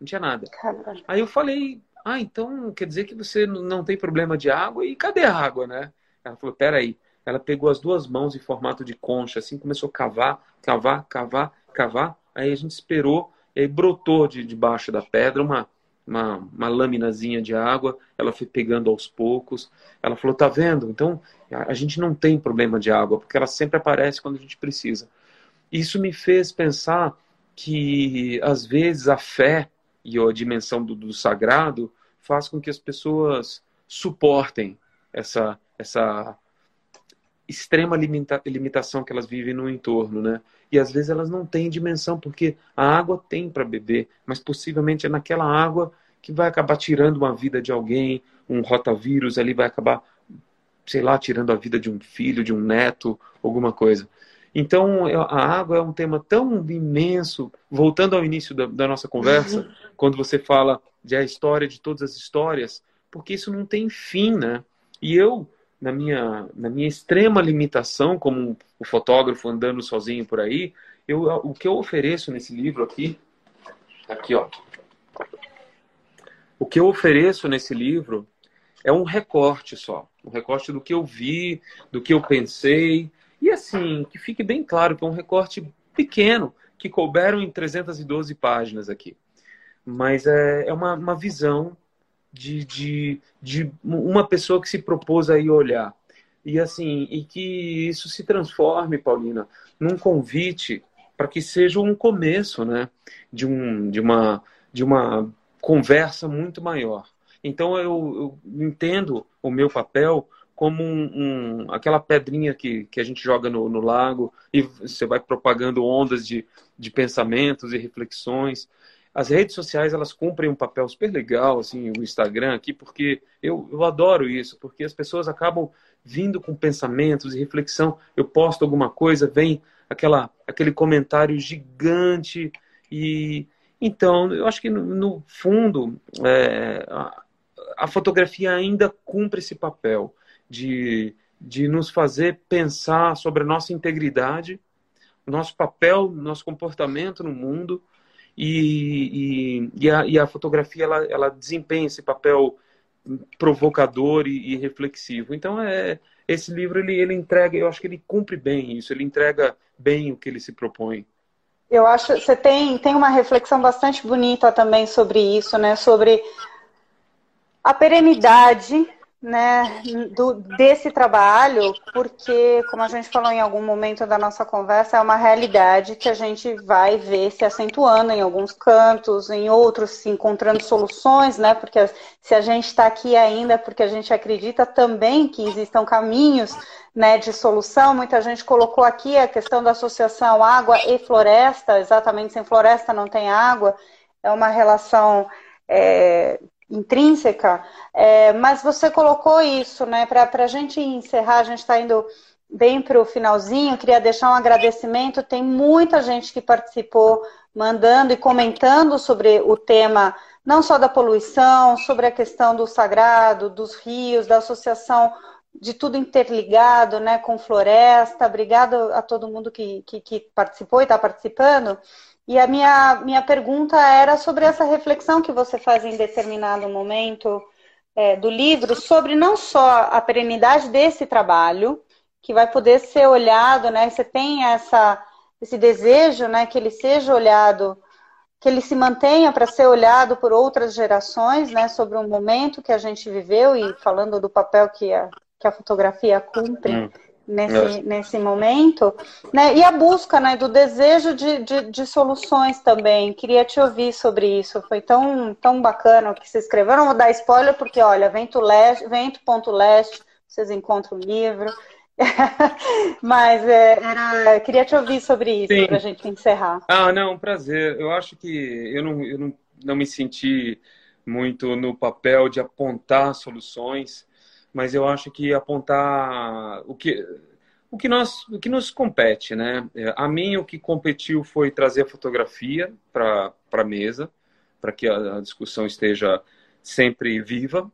Não tinha nada. Caramba. Aí eu falei, ah, então quer dizer que você não tem problema de água? E cadê a água, né? Ela falou, peraí, ela pegou as duas mãos em formato de concha, assim, começou a cavar, cavar, cavar, cavar. Aí a gente esperou, e aí brotou de debaixo da pedra uma, uma, uma laminazinha de água. Ela foi pegando aos poucos. Ela falou: tá vendo? Então a gente não tem problema de água, porque ela sempre aparece quando a gente precisa. Isso me fez pensar que, às vezes, a fé e a dimensão do, do sagrado faz com que as pessoas suportem essa, essa extrema limita limitação que elas vivem no entorno, né? E às vezes elas não têm dimensão, porque a água tem para beber, mas possivelmente é naquela água que vai acabar tirando uma vida de alguém, um rotavírus ali vai acabar, sei lá, tirando a vida de um filho, de um neto, alguma coisa. Então, a água é um tema tão imenso. Voltando ao início da, da nossa conversa, uhum. quando você fala de a história de todas as histórias, porque isso não tem fim, né? E eu na minha, na minha extrema limitação como o fotógrafo andando sozinho por aí, eu, o que eu ofereço nesse livro aqui, aqui ó, o que eu ofereço nesse livro é um recorte só, um recorte do que eu vi, do que eu pensei, e assim, que fique bem claro que é um recorte pequeno, que couberam em 312 páginas aqui. Mas é, é uma, uma visão de, de, de uma pessoa que se propôs aí olhar. E assim, e que isso se transforme, Paulina, num convite para que seja um começo, né, de um de uma de uma conversa muito maior. Então eu, eu entendo o meu papel como um, um, aquela pedrinha que, que a gente joga no, no lago e você vai propagando ondas de, de pensamentos e reflexões as redes sociais elas cumprem um papel super legal, assim, o Instagram aqui, porque eu, eu adoro isso, porque as pessoas acabam vindo com pensamentos e reflexão. Eu posto alguma coisa, vem aquela, aquele comentário gigante e então eu acho que no, no fundo é, a, a fotografia ainda cumpre esse papel de, de nos fazer pensar sobre a nossa integridade, nosso papel, nosso comportamento no mundo e, e, e, a, e a, fotografia ela, ela, desempenha esse papel provocador e, reflexivo. Então é esse livro ele, ele entrega, eu acho que ele cumpre bem isso, ele entrega bem o que ele se propõe. Eu acho você tem tem uma reflexão bastante bonita também sobre isso, né? Sobre a perenidade né, do, desse trabalho, porque, como a gente falou em algum momento da nossa conversa, é uma realidade que a gente vai ver se acentuando em alguns cantos, em outros se encontrando soluções, né? Porque se a gente está aqui ainda, é porque a gente acredita também que existam caminhos né, de solução. Muita gente colocou aqui a questão da associação água e floresta, exatamente sem floresta não tem água, é uma relação. É, intrínseca, é, mas você colocou isso, né? Para a gente encerrar, a gente está indo bem para o finalzinho, queria deixar um agradecimento. Tem muita gente que participou, mandando e comentando sobre o tema, não só da poluição, sobre a questão do sagrado, dos rios, da associação de tudo interligado, né, com floresta. Obrigado a todo mundo que, que, que participou e está participando. E a minha, minha pergunta era sobre essa reflexão que você faz em determinado momento é, do livro, sobre não só a perenidade desse trabalho, que vai poder ser olhado, né? Você tem essa, esse desejo, né, que ele seja olhado, que ele se mantenha para ser olhado por outras gerações, né, sobre um momento que a gente viveu e falando do papel que a, que a fotografia cumpre. Hum nesse, é. nesse momento, né? E a busca né, do desejo de, de, de, soluções também. Queria te ouvir sobre isso. Foi tão, tão bacana o que você escreveu. não vou dar spoiler, porque, olha, Vento Leste, Vento.leste, vocês encontram o livro. Mas é, era, queria te ouvir sobre isso, para a gente encerrar. Ah, não, prazer. Eu acho que eu não, eu não, não me senti muito no papel de apontar soluções mas eu acho que apontar o que o que nós o que nos compete, né? A mim o que competiu foi trazer a fotografia para para mesa, para que a discussão esteja sempre viva.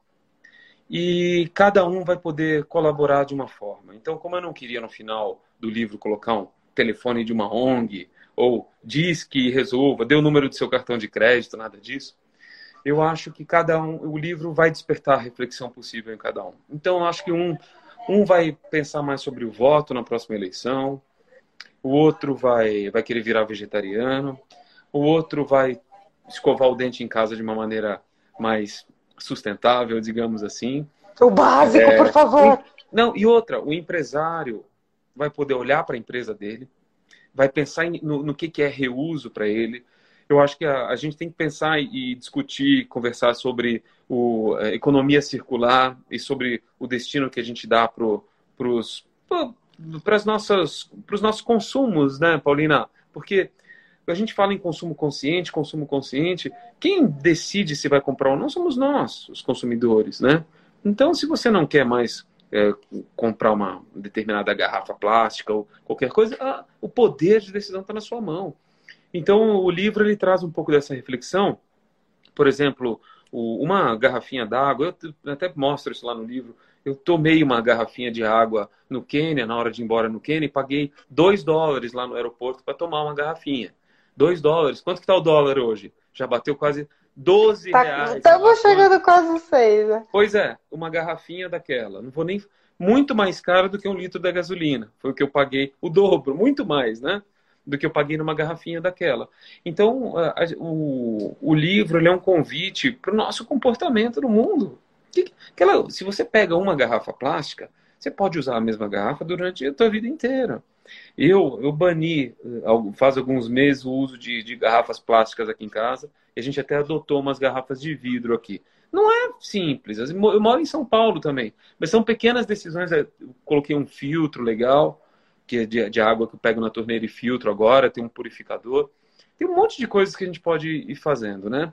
E cada um vai poder colaborar de uma forma. Então, como eu não queria no final do livro colocar um telefone de uma ONG ou diz que resolva, dê o número do seu cartão de crédito, nada disso eu acho que cada um, o livro vai despertar a reflexão possível em cada um. Então, eu acho que um, um vai pensar mais sobre o voto na próxima eleição, o outro vai, vai querer virar vegetariano, o outro vai escovar o dente em casa de uma maneira mais sustentável, digamos assim. O básico, é, por favor. Não, e outra, o empresário vai poder olhar para a empresa dele, vai pensar no, no que, que é reuso para ele, eu acho que a, a, gente tem que pensar e discutir, conversar sobre o, a economia circular e sobre o destino que a gente dá para os para os nossos consumos, né, Paulina? Porque a gente fala em consumo consciente, consumo consciente. Quem decide se vai comprar ou não somos nós, os consumidores, né? Então, se você não quer mais é, comprar uma determinada garrafa plástica ou qualquer coisa, ah, o poder de decisão está na sua mão. Então, o livro ele traz um pouco dessa reflexão. Por exemplo, uma garrafinha d'água, eu até mostro isso lá no livro. Eu tomei uma garrafinha de água no Quênia, na hora de ir embora no Quênia, e paguei 2 dólares lá no aeroporto para tomar uma garrafinha. 2 dólares. Quanto que está o dólar hoje? Já bateu quase 12 tá, reais. Estamos chegando quase 6, né? Pois é, uma garrafinha daquela. Não vou nem. Muito mais caro do que um litro da gasolina. Foi o que eu paguei, o dobro, muito mais, né? Do que eu paguei numa garrafinha daquela. Então, a, a, o, o livro é um convite para o nosso comportamento no mundo. Que, se você pega uma garrafa plástica, você pode usar a mesma garrafa durante a sua vida inteira. Eu, eu bani, faz alguns meses, o uso de, de garrafas plásticas aqui em casa, e a gente até adotou umas garrafas de vidro aqui. Não é simples. Eu moro em São Paulo também, mas são pequenas decisões. Eu coloquei um filtro legal, que é de, de água que eu pego na torneira e filtro agora, tem um purificador. Tem um monte de coisas que a gente pode ir fazendo, né?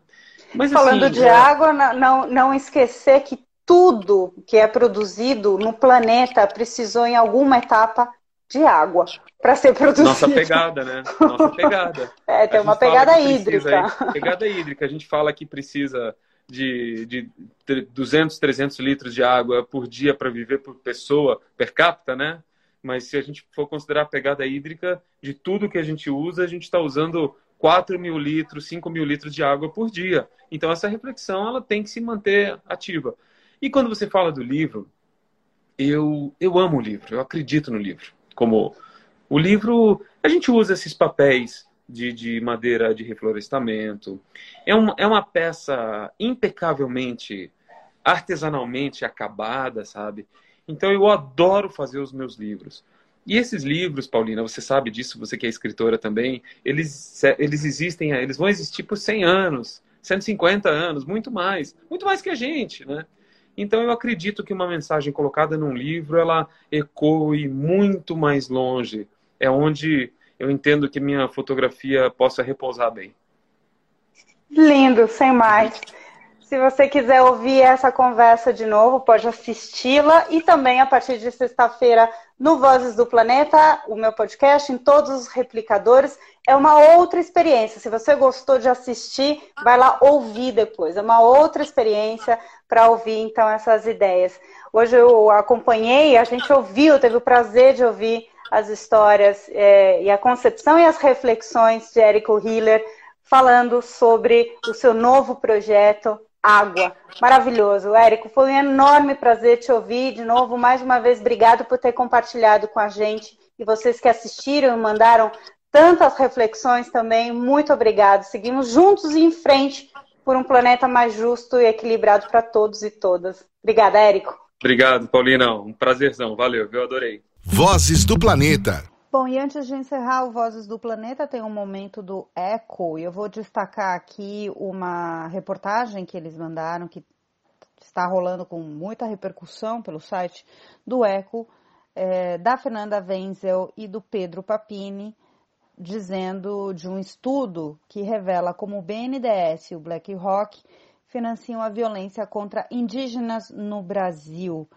Mas, Falando assim, de é... água, não, não esquecer que tudo que é produzido no planeta precisou em alguma etapa de água para ser produzido. Nossa pegada, né? Nossa pegada. é, tem uma pegada hídrica. Precisa, pegada hídrica. A gente fala que precisa de, de 200, 300 litros de água por dia para viver por pessoa, per capita, né? Mas se a gente for considerar a pegada hídrica de tudo que a gente usa, a gente está usando 4 mil litros, 5 mil litros de água por dia. Então, essa reflexão ela tem que se manter ativa. E quando você fala do livro, eu, eu amo o livro, eu acredito no livro. Como o livro, a gente usa esses papéis de, de madeira de reflorestamento. É, um, é uma peça impecavelmente artesanalmente acabada, sabe? Então eu adoro fazer os meus livros. E esses livros, Paulina, você sabe disso, você que é escritora também, eles, eles existem, eles vão existir por 100 anos, 150 anos, muito mais, muito mais que a gente, né? Então eu acredito que uma mensagem colocada num livro, ela ecoe muito mais longe. É onde eu entendo que minha fotografia possa repousar bem. Lindo, sem mais. Se você quiser ouvir essa conversa de novo, pode assisti-la e também a partir de sexta-feira no Vozes do Planeta, o meu podcast, em todos os replicadores. É uma outra experiência. Se você gostou de assistir, vai lá ouvir depois. É uma outra experiência para ouvir, então, essas ideias. Hoje eu acompanhei, a gente ouviu, teve o prazer de ouvir as histórias é, e a concepção e as reflexões de Érico Hiller falando sobre o seu novo projeto água. Maravilhoso. Érico, foi um enorme prazer te ouvir de novo. Mais uma vez, obrigado por ter compartilhado com a gente e vocês que assistiram e mandaram tantas reflexões também. Muito obrigado. Seguimos juntos e em frente por um planeta mais justo e equilibrado para todos e todas. Obrigada, Érico. Obrigado, Paulina. Um prazerzão. Valeu, eu adorei. Vozes do Planeta. Bom, e antes de encerrar o Vozes do Planeta, tem um momento do Eco. E eu vou destacar aqui uma reportagem que eles mandaram, que está rolando com muita repercussão pelo site do Eco, é, da Fernanda Wenzel e do Pedro Papini, dizendo de um estudo que revela como o BNDES e o BlackRock financiam a violência contra indígenas no Brasil.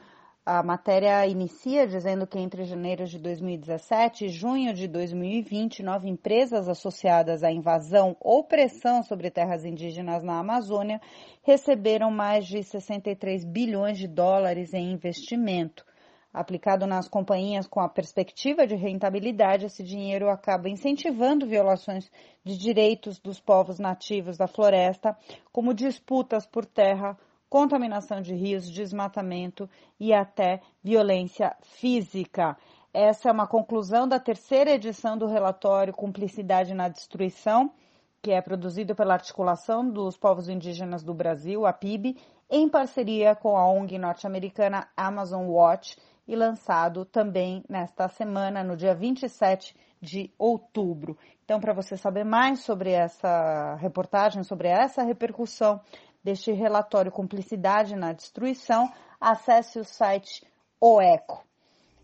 A matéria inicia dizendo que entre janeiro de 2017 e junho de 2020, nove empresas associadas à invasão ou pressão sobre terras indígenas na Amazônia receberam mais de 63 bilhões de dólares em investimento. Aplicado nas companhias com a perspectiva de rentabilidade, esse dinheiro acaba incentivando violações de direitos dos povos nativos da floresta, como disputas por terra, contaminação de rios, desmatamento e até violência física. Essa é uma conclusão da terceira edição do relatório Cumplicidade na Destruição, que é produzido pela Articulação dos Povos Indígenas do Brasil, a PIB, em parceria com a ONG norte-americana Amazon Watch e lançado também nesta semana, no dia 27 de outubro. Então, para você saber mais sobre essa reportagem, sobre essa repercussão deste relatório Cumplicidade na Destruição, acesse o site OECO.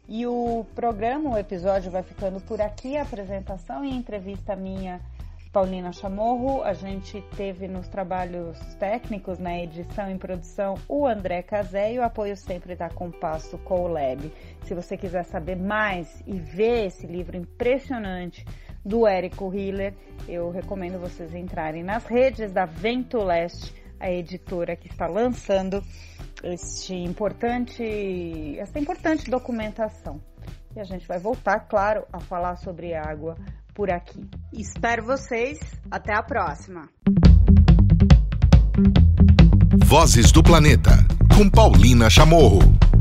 E o programa, o episódio vai ficando por aqui, a apresentação e entrevista minha, Paulina Chamorro. A gente teve nos trabalhos técnicos, na né, edição e produção, o André Casé e o apoio sempre da Compasso Colab. Se você quiser saber mais e ver esse livro impressionante do Érico Hiller, eu recomendo vocês entrarem nas redes da Vento Leste a editora que está lançando este importante, essa importante documentação. E a gente vai voltar, claro, a falar sobre água por aqui. Espero vocês. Até a próxima. Vozes do Planeta, com Paulina Chamorro.